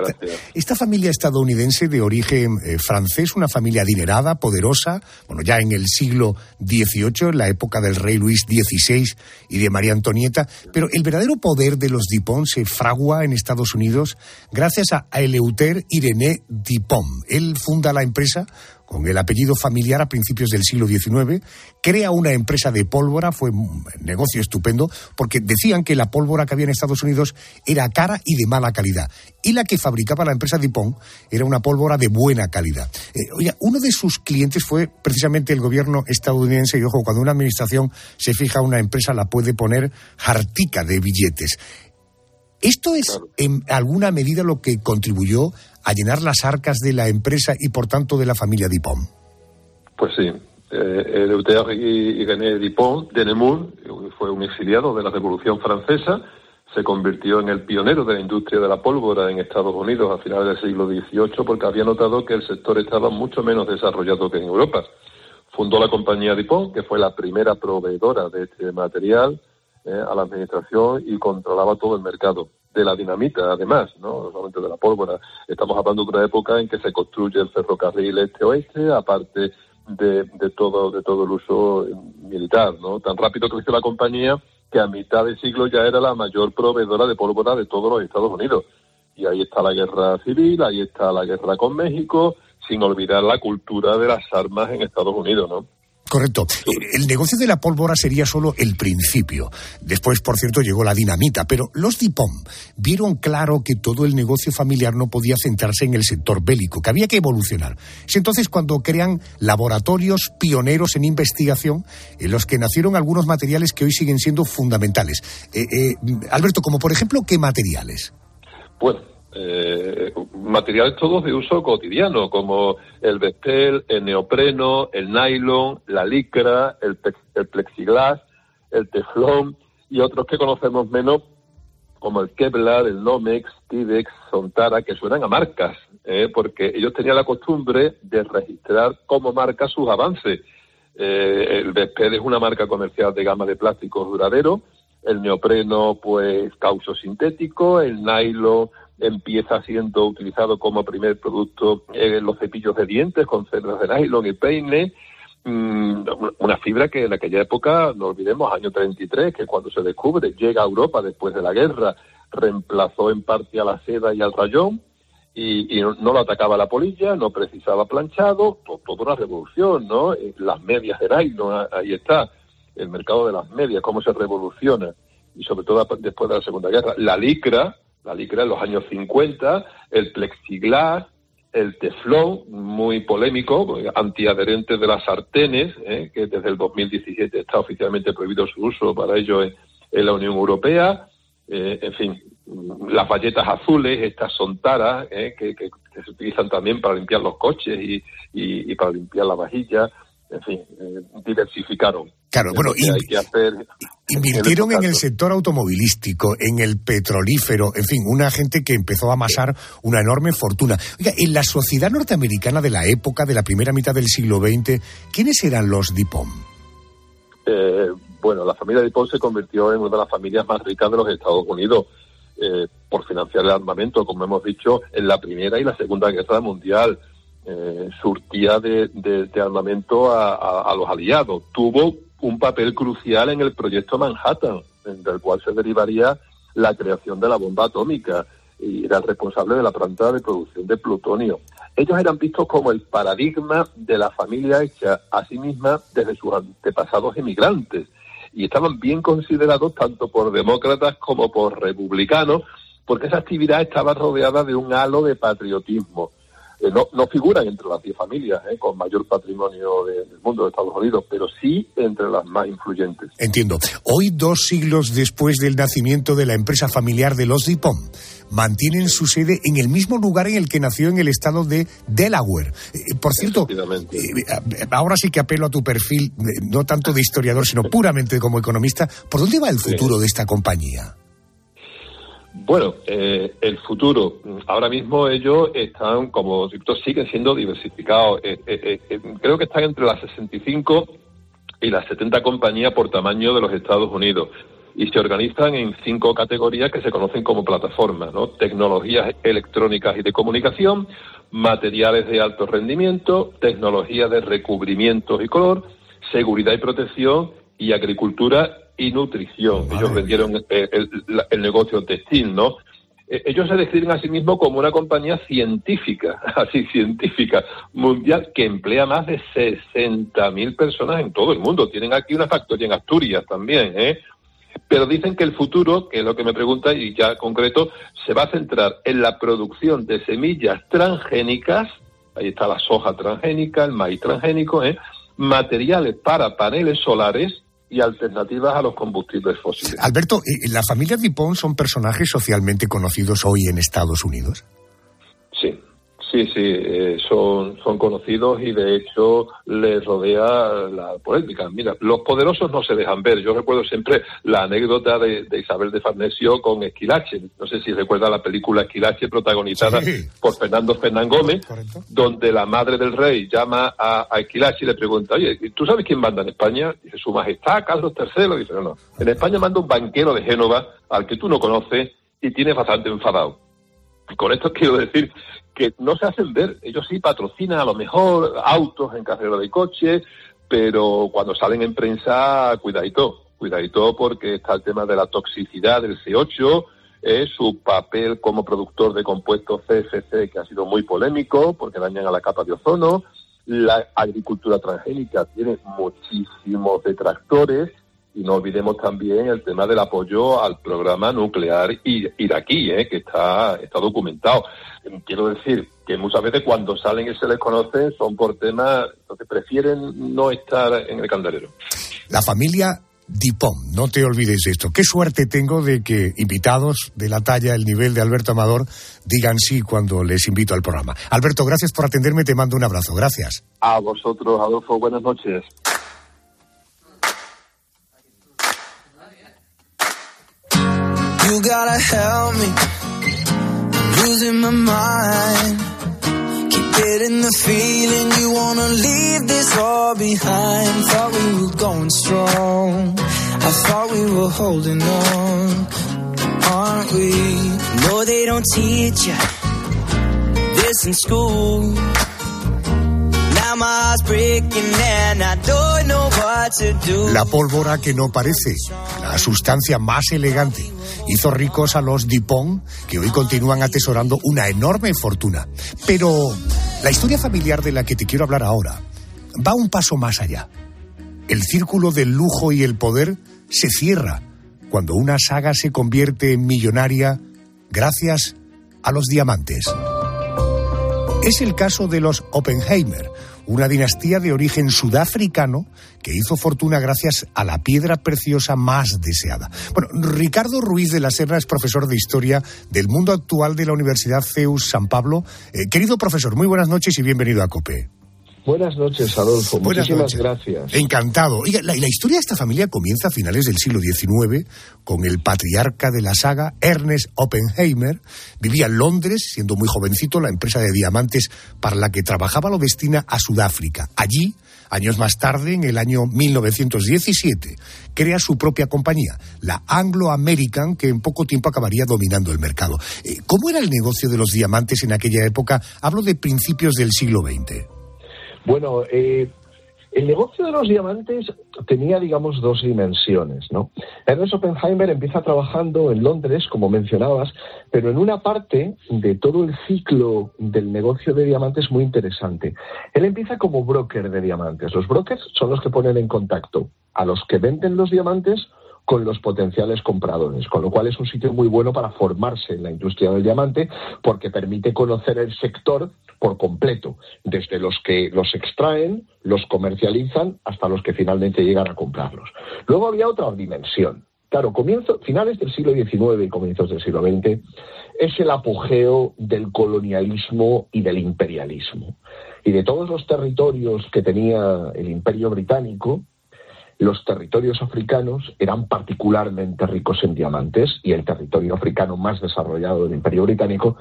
esta, familia estadounidense de origen eh, francés, una familia adinerada, poderosa, bueno, ya en el siglo XVIII, en la época del rey Luis XVI y de María Antonieta, pero el verdadero poder de los Dupont se fragua en Estados Unidos gracias a Eleuter Irené Dupont. Él funda la empresa con el apellido familiar a principios del siglo XIX, crea una empresa de pólvora, fue un negocio estupendo, porque decían que la pólvora que había en Estados Unidos era cara y de mala calidad, y la que fabricaba la empresa Dupont era una pólvora de buena calidad. Eh, oye, uno de sus clientes fue precisamente el gobierno estadounidense, y ojo, cuando una administración se fija una empresa la puede poner hartica de billetes. ¿Esto es en alguna medida lo que contribuyó a llenar las arcas de la empresa y por tanto de la familia Dupont? Pues sí. Eh, Eleuthère y René de Nemours fue un exiliado de la Revolución Francesa, se convirtió en el pionero de la industria de la pólvora en Estados Unidos a finales del siglo XVIII porque había notado que el sector estaba mucho menos desarrollado que en Europa. Fundó la compañía Dupont, que fue la primera proveedora de este material eh, a la administración y controlaba todo el mercado de la dinamita, además, ¿no? solamente de la pólvora. Estamos hablando de una época en que se construye el ferrocarril este-oeste, aparte de, de, todo, de todo el uso militar. ¿no? Tan rápido creció la compañía que a mitad del siglo ya era la mayor proveedora de pólvora de todos los Estados Unidos. Y ahí está la guerra civil, ahí está la guerra con México, sin olvidar la cultura de las armas en Estados Unidos, ¿no? Correcto. El negocio de la pólvora sería solo el principio. Después, por cierto, llegó la dinamita. Pero los Dupont vieron claro que todo el negocio familiar no podía centrarse en el sector bélico, que había que evolucionar. Es entonces cuando crean laboratorios pioneros en investigación, en los que nacieron algunos materiales que hoy siguen siendo fundamentales. Eh, eh, Alberto, como por ejemplo, ¿qué materiales? Bueno, eh, materiales todos de uso cotidiano, como el vestel, el neopreno, el nylon, la licra, el, el plexiglas, el teflón y otros que conocemos menos, como el Kevlar, el Nomex, Tidex, Sontara, que suenan a marcas, ¿eh? porque ellos tenían la costumbre de registrar como marca sus avances. Eh, el Vespel es una marca comercial de gama de plásticos duraderos, el neopreno, pues, caucho sintético, el nylon, empieza siendo utilizado como primer producto en los cepillos de dientes con cerdas de nylon y peine. Mm, una fibra que en aquella época, no olvidemos, año 33, que cuando se descubre, llega a Europa después de la guerra, reemplazó en parte a la seda y al rayón y, y no, lo atacaba la polilla, no precisaba planchado, to- toda una revolución, ¿no? Eh, Las medias de nylon, ahí está, el mercado de las medias, cómo se revoluciona, y sobre todo después de la Segunda Guerra. La licra, la licra en los años 50, el plexiglas, el teflón, muy polémico, antiadherente de las sartenes, ¿eh? que desde el 2017 está oficialmente prohibido su uso para ello en, la Unión Europea, eh, en fin, las bayetas azules, estas son taras, ¿eh? que, se utilizan también para limpiar los coches y- y para limpiar la vajilla, en fin, eh, diversificaron. Claro, bueno, que hay que hacer Invirtieron en el sector automovilístico, en el petrolífero, en fin, una gente que empezó a amasar una enorme fortuna. Oiga, en la sociedad norteamericana de la época, de la primera mitad del siglo XX, ¿quiénes eran los DIPOM? Eh, bueno, la familia de Dupont se convirtió en una de las familias más ricas de los Estados Unidos eh, por financiar el armamento, como hemos dicho, en la Primera y la Segunda Guerra Mundial. Eh, surtía de, de- armamento a, a- los aliados. Tuvo un papel crucial en el proyecto Manhattan, del cual se derivaría la creación de la bomba atómica y era el responsable de la planta de producción de plutonio. Ellos eran vistos como el paradigma de la familia hecha a sí misma desde sus antepasados emigrantes y estaban bien considerados tanto por demócratas como por republicanos porque esa actividad estaba rodeada de un halo de patriotismo. Eh, no, no figuran entre las diez familias eh, con mayor patrimonio de- del mundo de Estados Unidos, pero sí entre las más influyentes. Entiendo. Hoy, dos siglos después del nacimiento de la empresa familiar de los DIPOM, mantienen su sede en el mismo lugar en el que nació en el estado de Delaware. Eh, por cierto, ahora sí que apelo a tu perfil, no tanto de historiador, sino puramente como economista. ¿Por dónde va el futuro de esta compañía? Bueno, eh, el futuro. Ahora mismo ellos están, como repito, siguen siendo diversificados. Eh, eh, eh, creo que están entre las 65 y las 70 compañías por tamaño de los Estados Unidos. Y se organizan en cinco categorías que se conocen como plataformas, ¿no? Tecnologías electrónicas y de comunicación, materiales de alto rendimiento, tecnología de recubrimientos y color, seguridad y protección y agricultura y nutrición. Ellos vendieron el, el- la- el negocio textil, ¿no? Eh, Ellos se describen a sí mismos como una compañía científica, así científica, mundial, que emplea más de 60.000 personas en todo el mundo. Tienen aquí una factoría en Asturias también, ¿eh? Pero dicen que el futuro, que es lo que me pregunta y ya concreto, se va a centrar en la producción de semillas transgénicas, ahí está la soja transgénica, el maíz transgénico, ¿eh? materiales para paneles solares y alternativas a los combustibles fósiles. Alberto, eh, ¿la familia DIPOM son personajes socialmente conocidos hoy en Estados Unidos? Sí, sí, eh, son, son conocidos y de hecho les rodea la polémica. Mira, los poderosos no se dejan ver. Yo recuerdo siempre la anécdota de, de Isabel de Farnesio con Esquilache. No sé si recuerda la película Esquilache protagonizada por Fernando Fernán Gómez, donde la madre del rey llama a, a Esquilache y le pregunta, oye, ¿tú sabes quién manda en España? Dice, su majestad, Carlos III. Dice, no, no, en España manda un banquero de Génova al que tú no conoces y tienes bastante enfadado. Con esto quiero decir que no se hacen ver. Ellos sí patrocinan a lo mejor autos en carrera de coche, pero cuando salen en prensa, cuidadito, cuidadito porque está el tema de la toxicidad del C8, eh, su papel como productor de compuestos CFC, que ha sido muy polémico porque dañan a la capa de ozono. La agricultura transgénica tiene muchísimos detractores y no olvidemos también el tema del apoyo al programa nuclear iraquí, ¿eh? que está, está documentado. Quiero decir que muchas veces cuando salen y se les conoce son por temas que prefieren no estar en el candelero. La familia DIPOM, no te olvides de esto. Qué suerte tengo de que invitados de la talla, el nivel de Alberto Amador, digan sí cuando les invito al programa. Alberto, gracias por atenderme, te mando un abrazo. Gracias. A vosotros, Adolfo, buenas noches. Gotta help me. I'm losing my mind. Keep getting the feeling you wanna leave this all behind. Thought we were going strong. I thought we were holding on. Aren't we? No, they don't teach you this in school. La pólvora que no parece, la sustancia más elegante hizo ricos a los Dupont, que hoy continúan atesorando una enorme fortuna. Pero la historia familiar de la que te quiero hablar ahora va un paso más allá. El círculo del lujo y el poder se cierra cuando una saga se convierte en millonaria gracias a los diamantes. Es el caso de los Oppenheimer, una dinastía de origen sudafricano que hizo fortuna gracias a la piedra preciosa más deseada. Bueno, Ricardo Ruiz de la Serra es profesor de Historia del mundo actual de la Universidad CEUS San Pablo. Eh, querido profesor, muy buenas noches y bienvenido a COPE. Buenas noches, Adolfo. Buenas Muchísimas noches. gracias. Encantado. Oiga, la, la historia de esta familia comienza a finales del siglo XIX con el patriarca de la saga, Ernest Oppenheimer. Vivía en Londres, siendo muy jovencito, la empresa de diamantes para la que trabajaba lo destina a Sudáfrica. Allí, años más tarde, en el año 1917, crea su propia compañía, la Anglo American, que en poco tiempo acabaría dominando el mercado. Eh, ¿Cómo era el negocio de los diamantes en aquella época? Hablo de principios del siglo XX. Bueno, eh, el negocio de los diamantes tenía, digamos, dos dimensiones, ¿no? Ernest Oppenheimer empieza trabajando en Londres, como mencionabas, pero en una parte de todo el ciclo del negocio de diamantes muy interesante. Él empieza como broker de diamantes. Los brokers son los que ponen en contacto a los que venden los diamantes con los potenciales compradores, con lo cual es un sitio muy bueno para formarse en la industria del diamante porque permite conocer el sector por completo, desde los que los extraen, los comercializan, hasta los que finalmente llegan a comprarlos. Luego había otra dimensión. Claro, comienzo, finales del siglo XIX y comienzos del siglo XX es el apogeo del colonialismo y del imperialismo. Y de todos los territorios que tenía el imperio británico, los territorios africanos eran particularmente ricos en diamantes y el territorio africano más desarrollado del Imperio Británico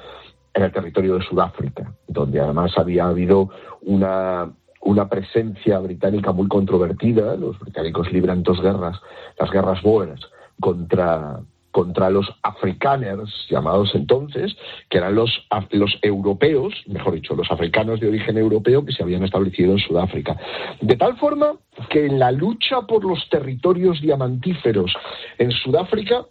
era el territorio de Sudáfrica, donde además había habido una, una presencia británica muy controvertida. Los británicos libran dos guerras, las guerras Boers contra, contra los afrikaners, llamados entonces, que eran los, los europeos, mejor dicho, los africanos de origen europeo que se habían establecido en Sudáfrica. De tal forma que en la lucha por los territorios diamantíferos en Sudáfrica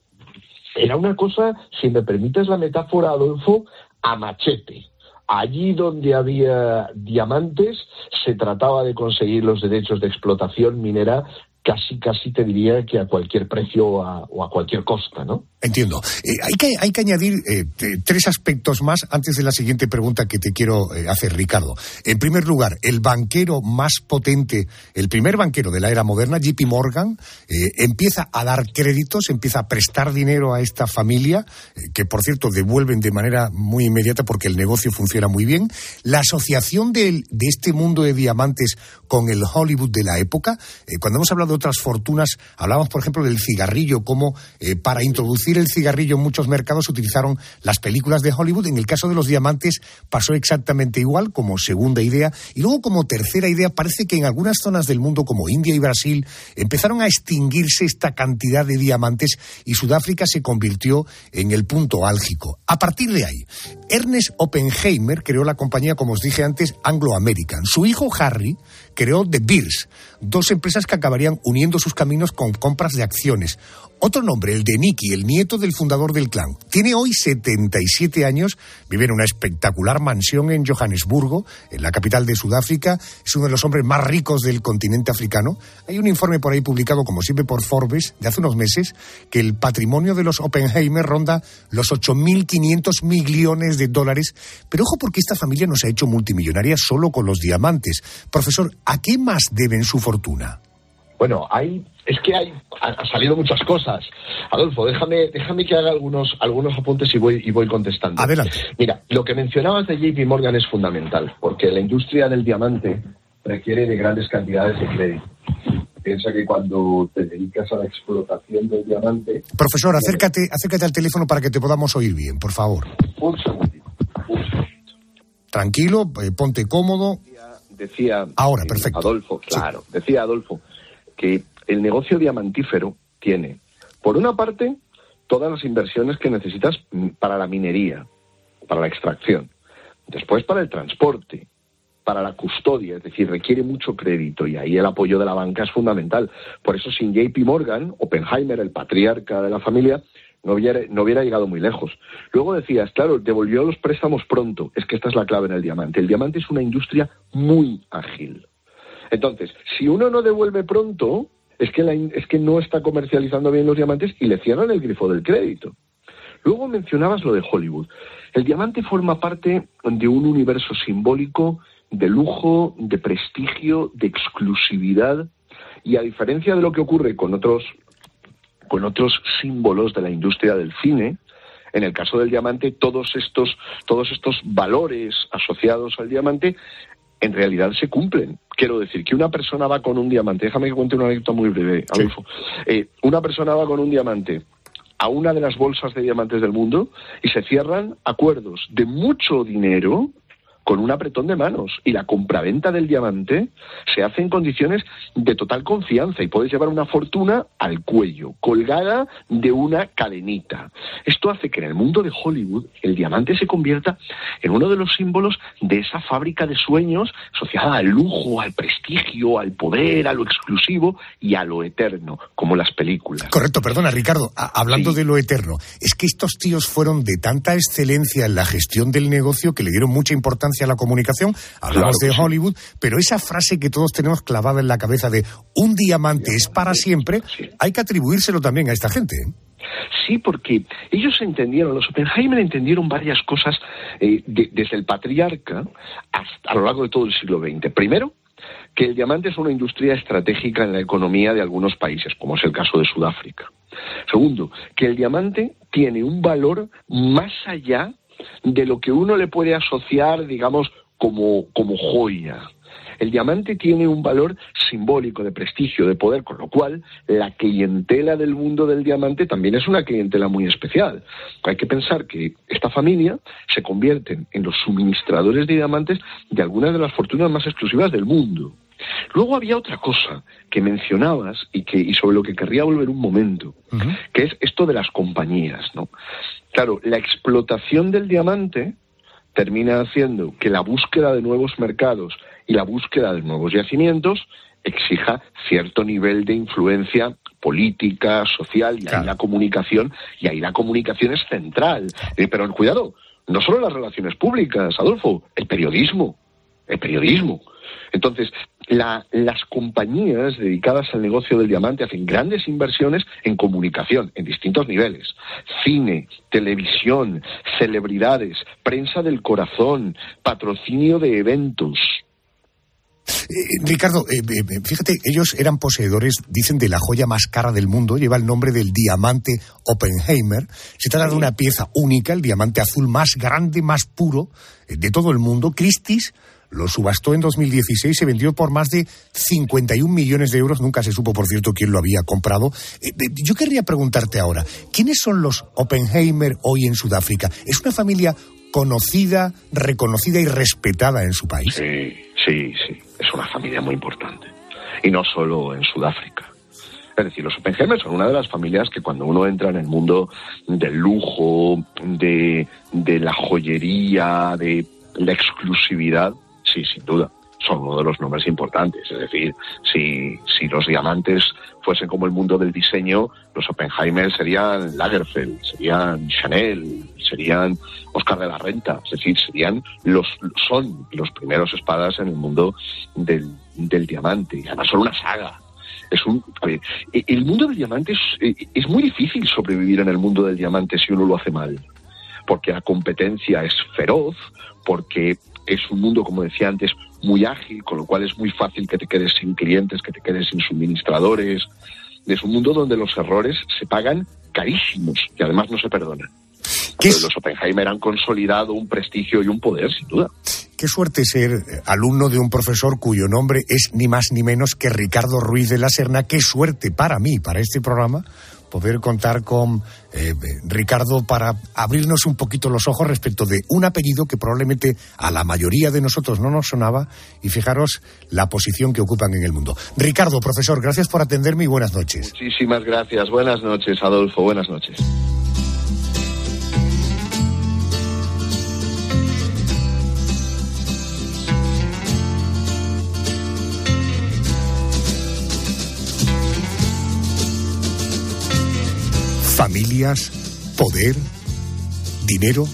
era una cosa, si me permites la metáfora, Adolfo, a machete. Allí donde había diamantes se trataba de conseguir los derechos de explotación minera casi, casi te diría que a cualquier precio o a, o a cualquier costa, ¿no? Entiendo. Eh, hay, que, hay que añadir eh, tres aspectos más antes de la siguiente pregunta que te quiero eh, hacer, Ricardo. En primer lugar, el banquero más potente, el primer banquero de la era moderna, JP Morgan, empieza a dar créditos, empieza a prestar dinero a esta familia, que por cierto devuelven de manera muy inmediata porque el negocio funciona muy bien. La asociación del- de este mundo de diamantes con el Hollywood de la época, cuando hemos hablado de otras fortunas, hablamos por ejemplo del cigarrillo, como eh, para introducir el cigarrillo en muchos mercados utilizaron las películas de Hollywood. En el caso de los diamantes pasó exactamente igual como segunda idea. Y luego como tercera idea parece que en algunas zonas del mundo como India y Brasil empezaron a extinguirse esta cantidad de diamantes y Sudáfrica se convirtió en el punto álgico. A partir de ahí, Ernest Oppenheimer creó la compañía, como os dije antes, Anglo American. Su hijo Harry creó The Beers, dos empresas que acabarían uniendo sus caminos con compras de acciones. Otro nombre, el de Nicky, el nieto del fundador del clan. Tiene hoy 77 años, vive en una espectacular mansión en Johannesburgo, en la capital de Sudáfrica. Es uno de los hombres más ricos del continente africano. Hay un informe por ahí publicado, como siempre, por Forbes, de hace unos meses, que el patrimonio de los Oppenheimer ronda los 8.500 millones de dólares. Pero ojo porque esta familia no se ha hecho multimillonaria solo con los diamantes. Profesor, ¿a qué más deben su fortuna? Bueno, hay, es que hay, han salido muchas cosas. Adolfo, déjame, déjame que haga algunos, algunos apuntes y voy, y voy contestando. Adelante. Mira, lo que mencionabas de JP Morgan es fundamental, porque la industria del diamante requiere de grandes cantidades de crédito. Piensa que cuando te dedicas a la explotación del diamante, Profesor, acércate, acércate al teléfono para que te podamos oír bien, por favor. un segundito, un segundito. Tranquilo, eh, ponte cómodo. Decía Ahora, eh, perfecto. Adolfo, claro, decía Adolfo que el negocio diamantífero tiene, por una parte, todas las inversiones que necesitas mm, para la minería, para la extracción, después para el transporte, para la custodia, es decir, requiere mucho crédito y ahí el apoyo de la banca es fundamental. Por eso sin JP Morgan, Oppenheimer, el patriarca de la familia, no hubiera, no hubiera llegado muy lejos. Luego decías, claro, devolvió los préstamos pronto. Es que esta es la clave en el diamante. El diamante es una industria muy ágil. Entonces, si uno no devuelve pronto, es que, es que no está comercializando bien los diamantes y le cierran el grifo del crédito. Luego mencionabas lo de Hollywood. El diamante forma parte de un universo simbólico de lujo, de prestigio, de exclusividad y a diferencia de lo que ocurre con otros con otros símbolos de la industria del cine, en el caso del diamante todos estos todos estos valores asociados al diamante en realidad se cumplen. Quiero decir que una persona va con un diamante, déjame que cuente una anécdota muy breve, Adolfo. Eh, una persona va con un diamante a una de las bolsas de diamantes del mundo y se cierran acuerdos de mucho dinero con un apretón de manos. Y la compraventa del diamante se hace en condiciones de total confianza y puedes llevar una fortuna al cuello, colgada de una cadenita. Esto hace que en el mundo de Hollywood el diamante se convierta en uno de los símbolos de esa fábrica de sueños asociada al lujo, al prestigio, al poder, a lo exclusivo y a lo eterno, como las películas. Correcto, perdona Ricardo, hablando de lo eterno, es que estos tíos fueron de tanta excelencia en la gestión del negocio que le dieron mucha importancia a la comunicación, hablamos de Hollywood, pero esa frase que todos tenemos clavada en la cabeza de un diamante es para siempre, hay que atribuírselo también a esta gente. ¿eh? Sí, porque ellos entendieron, los Oppenheimer entendieron varias cosas eh, desde el patriarca hasta, a lo largo de todo el siglo XX. Primero, que el diamante es una industria estratégica en la economía de algunos países, como es el caso de Sudáfrica. Segundo, que el diamante tiene un valor más allá de lo que uno le puede asociar, digamos, como, como joya. El diamante tiene un valor simbólico de prestigio, de poder, con lo cual la clientela del mundo del diamante también es una clientela muy especial. Hay que pensar que esta familia se convierte en los suministradores de diamantes de algunas de las fortunas más exclusivas del mundo. Luego había otra cosa que mencionabas y, que, y sobre lo que querría volver un momento, que es esto de las compañías. ¿no? Claro, la explotación del diamante termina haciendo que la búsqueda de nuevos mercados y la búsqueda de nuevos yacimientos exija cierto nivel de influencia política, social, y ahí la comunicación, y ahí la comunicación es central. Eh, pero cuidado, no solo las relaciones públicas, Adolfo, el periodismo, el periodismo. Entonces, las compañías dedicadas al negocio del diamante hacen grandes inversiones en comunicación en distintos niveles. Cine, televisión, celebridades, prensa del corazón, patrocinio de eventos. Eh, Ricardo, eh, eh, fíjate, ellos eran poseedores, dicen, de la joya más cara del mundo, lleva el nombre del diamante Oppenheimer. Se trata de una pieza única, el diamante azul más grande, más puro de todo el mundo. Christie's lo subastó en 2016, se vendió por más de 51 millones de euros. Nunca se supo, por cierto, quién lo había comprado. Eh, yo querría preguntarte ahora, ¿quiénes son los Oppenheimer hoy en Sudáfrica? ¿Es una familia conocida, reconocida y respetada en su país? Sí, sí, sí. Es una familia muy importante. Y no solo en Sudáfrica. Es decir, los Oppenheimer son una de las familias que cuando uno entra en el mundo del lujo, de, de la joyería, de la exclusividad, sí, sin duda, son uno de los nombres importantes. Es decir, si, si los diamantes fuesen como el mundo del diseño, los Oppenheimer serían Lagerfeld, serían Chanel, serían Oscar de la Renta, es decir, serían los, son los primeros espadas en el mundo del, del diamante. Y además son una saga. Es un, el mundo del diamante es, es muy difícil sobrevivir en el mundo del diamante si uno lo hace mal porque la competencia es feroz, porque es un mundo, como decía antes, muy ágil, con lo cual es muy fácil que te quedes sin clientes, que te quedes sin suministradores. Es un mundo donde los errores se pagan carísimos y además no se perdonan. Los Oppenheimer han consolidado un prestigio y un poder, sin duda. Qué suerte ser alumno de un profesor cuyo nombre es ni más ni menos que Ricardo Ruiz de la Serna. Qué suerte para mí, para este programa, poder contar con eh, Ricardo para abrirnos un poquito los ojos respecto de un apellido que probablemente a la mayoría de nosotros no nos sonaba y fijaros la posición que ocupan en el mundo. Ricardo, profesor, gracias por atenderme y buenas noches. Muchísimas gracias. Buenas noches, Adolfo. Buenas noches. Familias poder, dinero.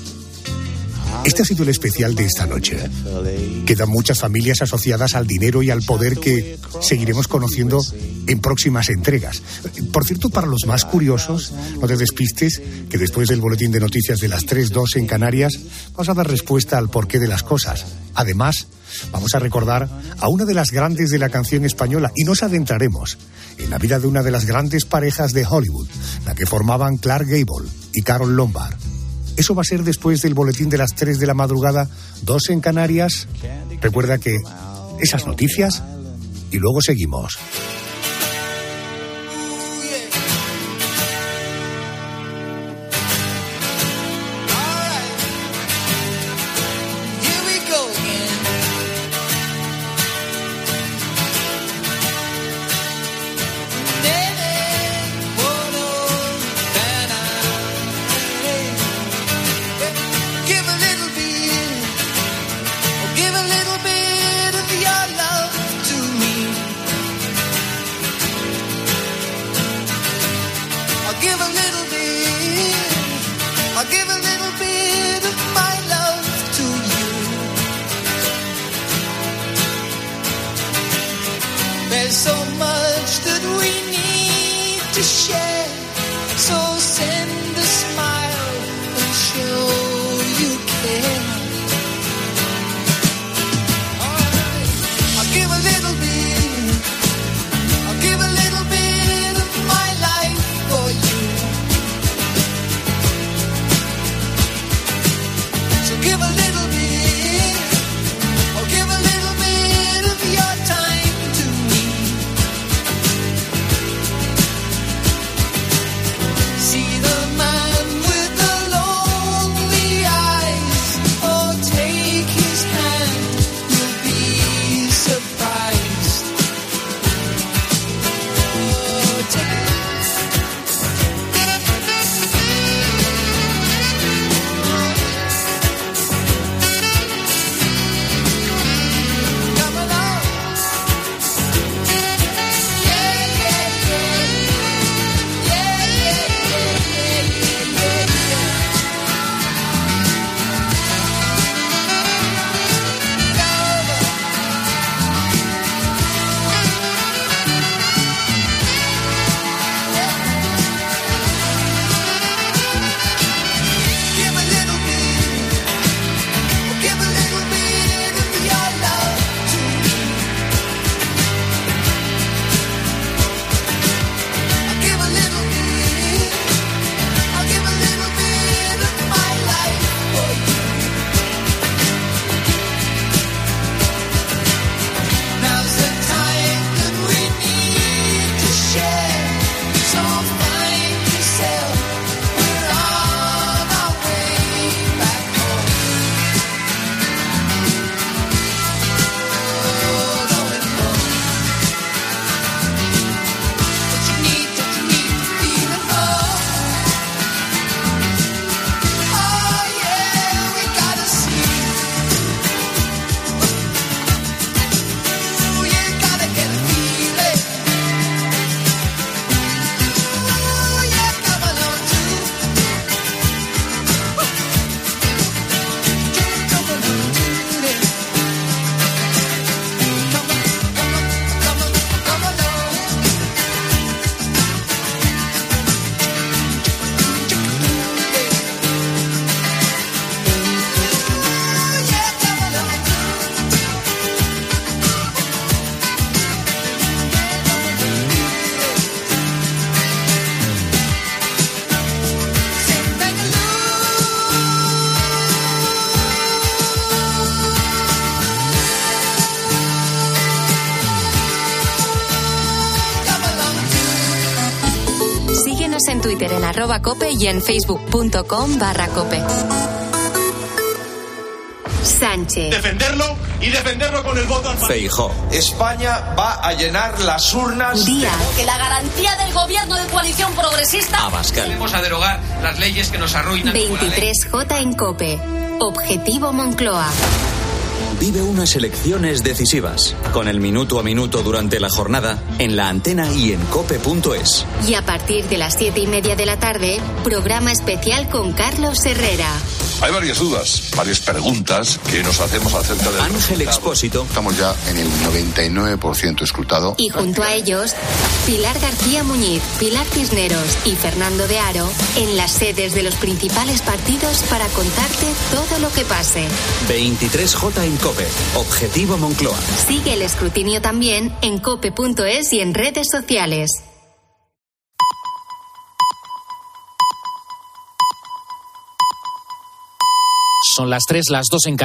Este ha sido el especial de esta noche. Quedan muchas familias asociadas al dinero y al poder que seguiremos conociendo en próximas entregas. Por cierto, para los más curiosos, no te despistes que después del boletín de noticias de las 3.2 en Canarias, vamos a dar respuesta al porqué de las cosas. Además, vamos a recordar a una de las grandes de la canción española y nos adentraremos en la vida de una de las grandes parejas de Hollywood, la que formaban Clark Gable y Carol Lombard. Eso va a ser después del boletín de las 3 de la madrugada, 2 en Canarias. Recuerda que esas noticias y luego seguimos. Y en facebook.com barra cope. Sánchez. Defenderlo y defenderlo con el voto al Feijó. España va a llenar las urnas. Que la garantía del gobierno de coalición progresista. Abascal. Vamos a derogar las leyes que nos arruinan. como la ley 23J en cope. Objetivo Moncloa. Vive unas elecciones decisivas, con el minuto a minuto durante la jornada, en la antena y en cope.es. Y a partir de las siete y media de la tarde, programa especial con Carlos Herrera. Hay varias dudas, varias preguntas que nos hacemos acerca de... Ángel Expósito. Estamos ya en el 99% escrutado. Y junto a ellos, Pilar García Muñiz, Pilar Cisneros y Fernando de Aro en las sedes de los principales partidos para contarte todo lo que pase. 23J en Cope. Objetivo Moncloa. Sigue el escrutinio también en cope.es y en redes sociales. Son las tres, las dos en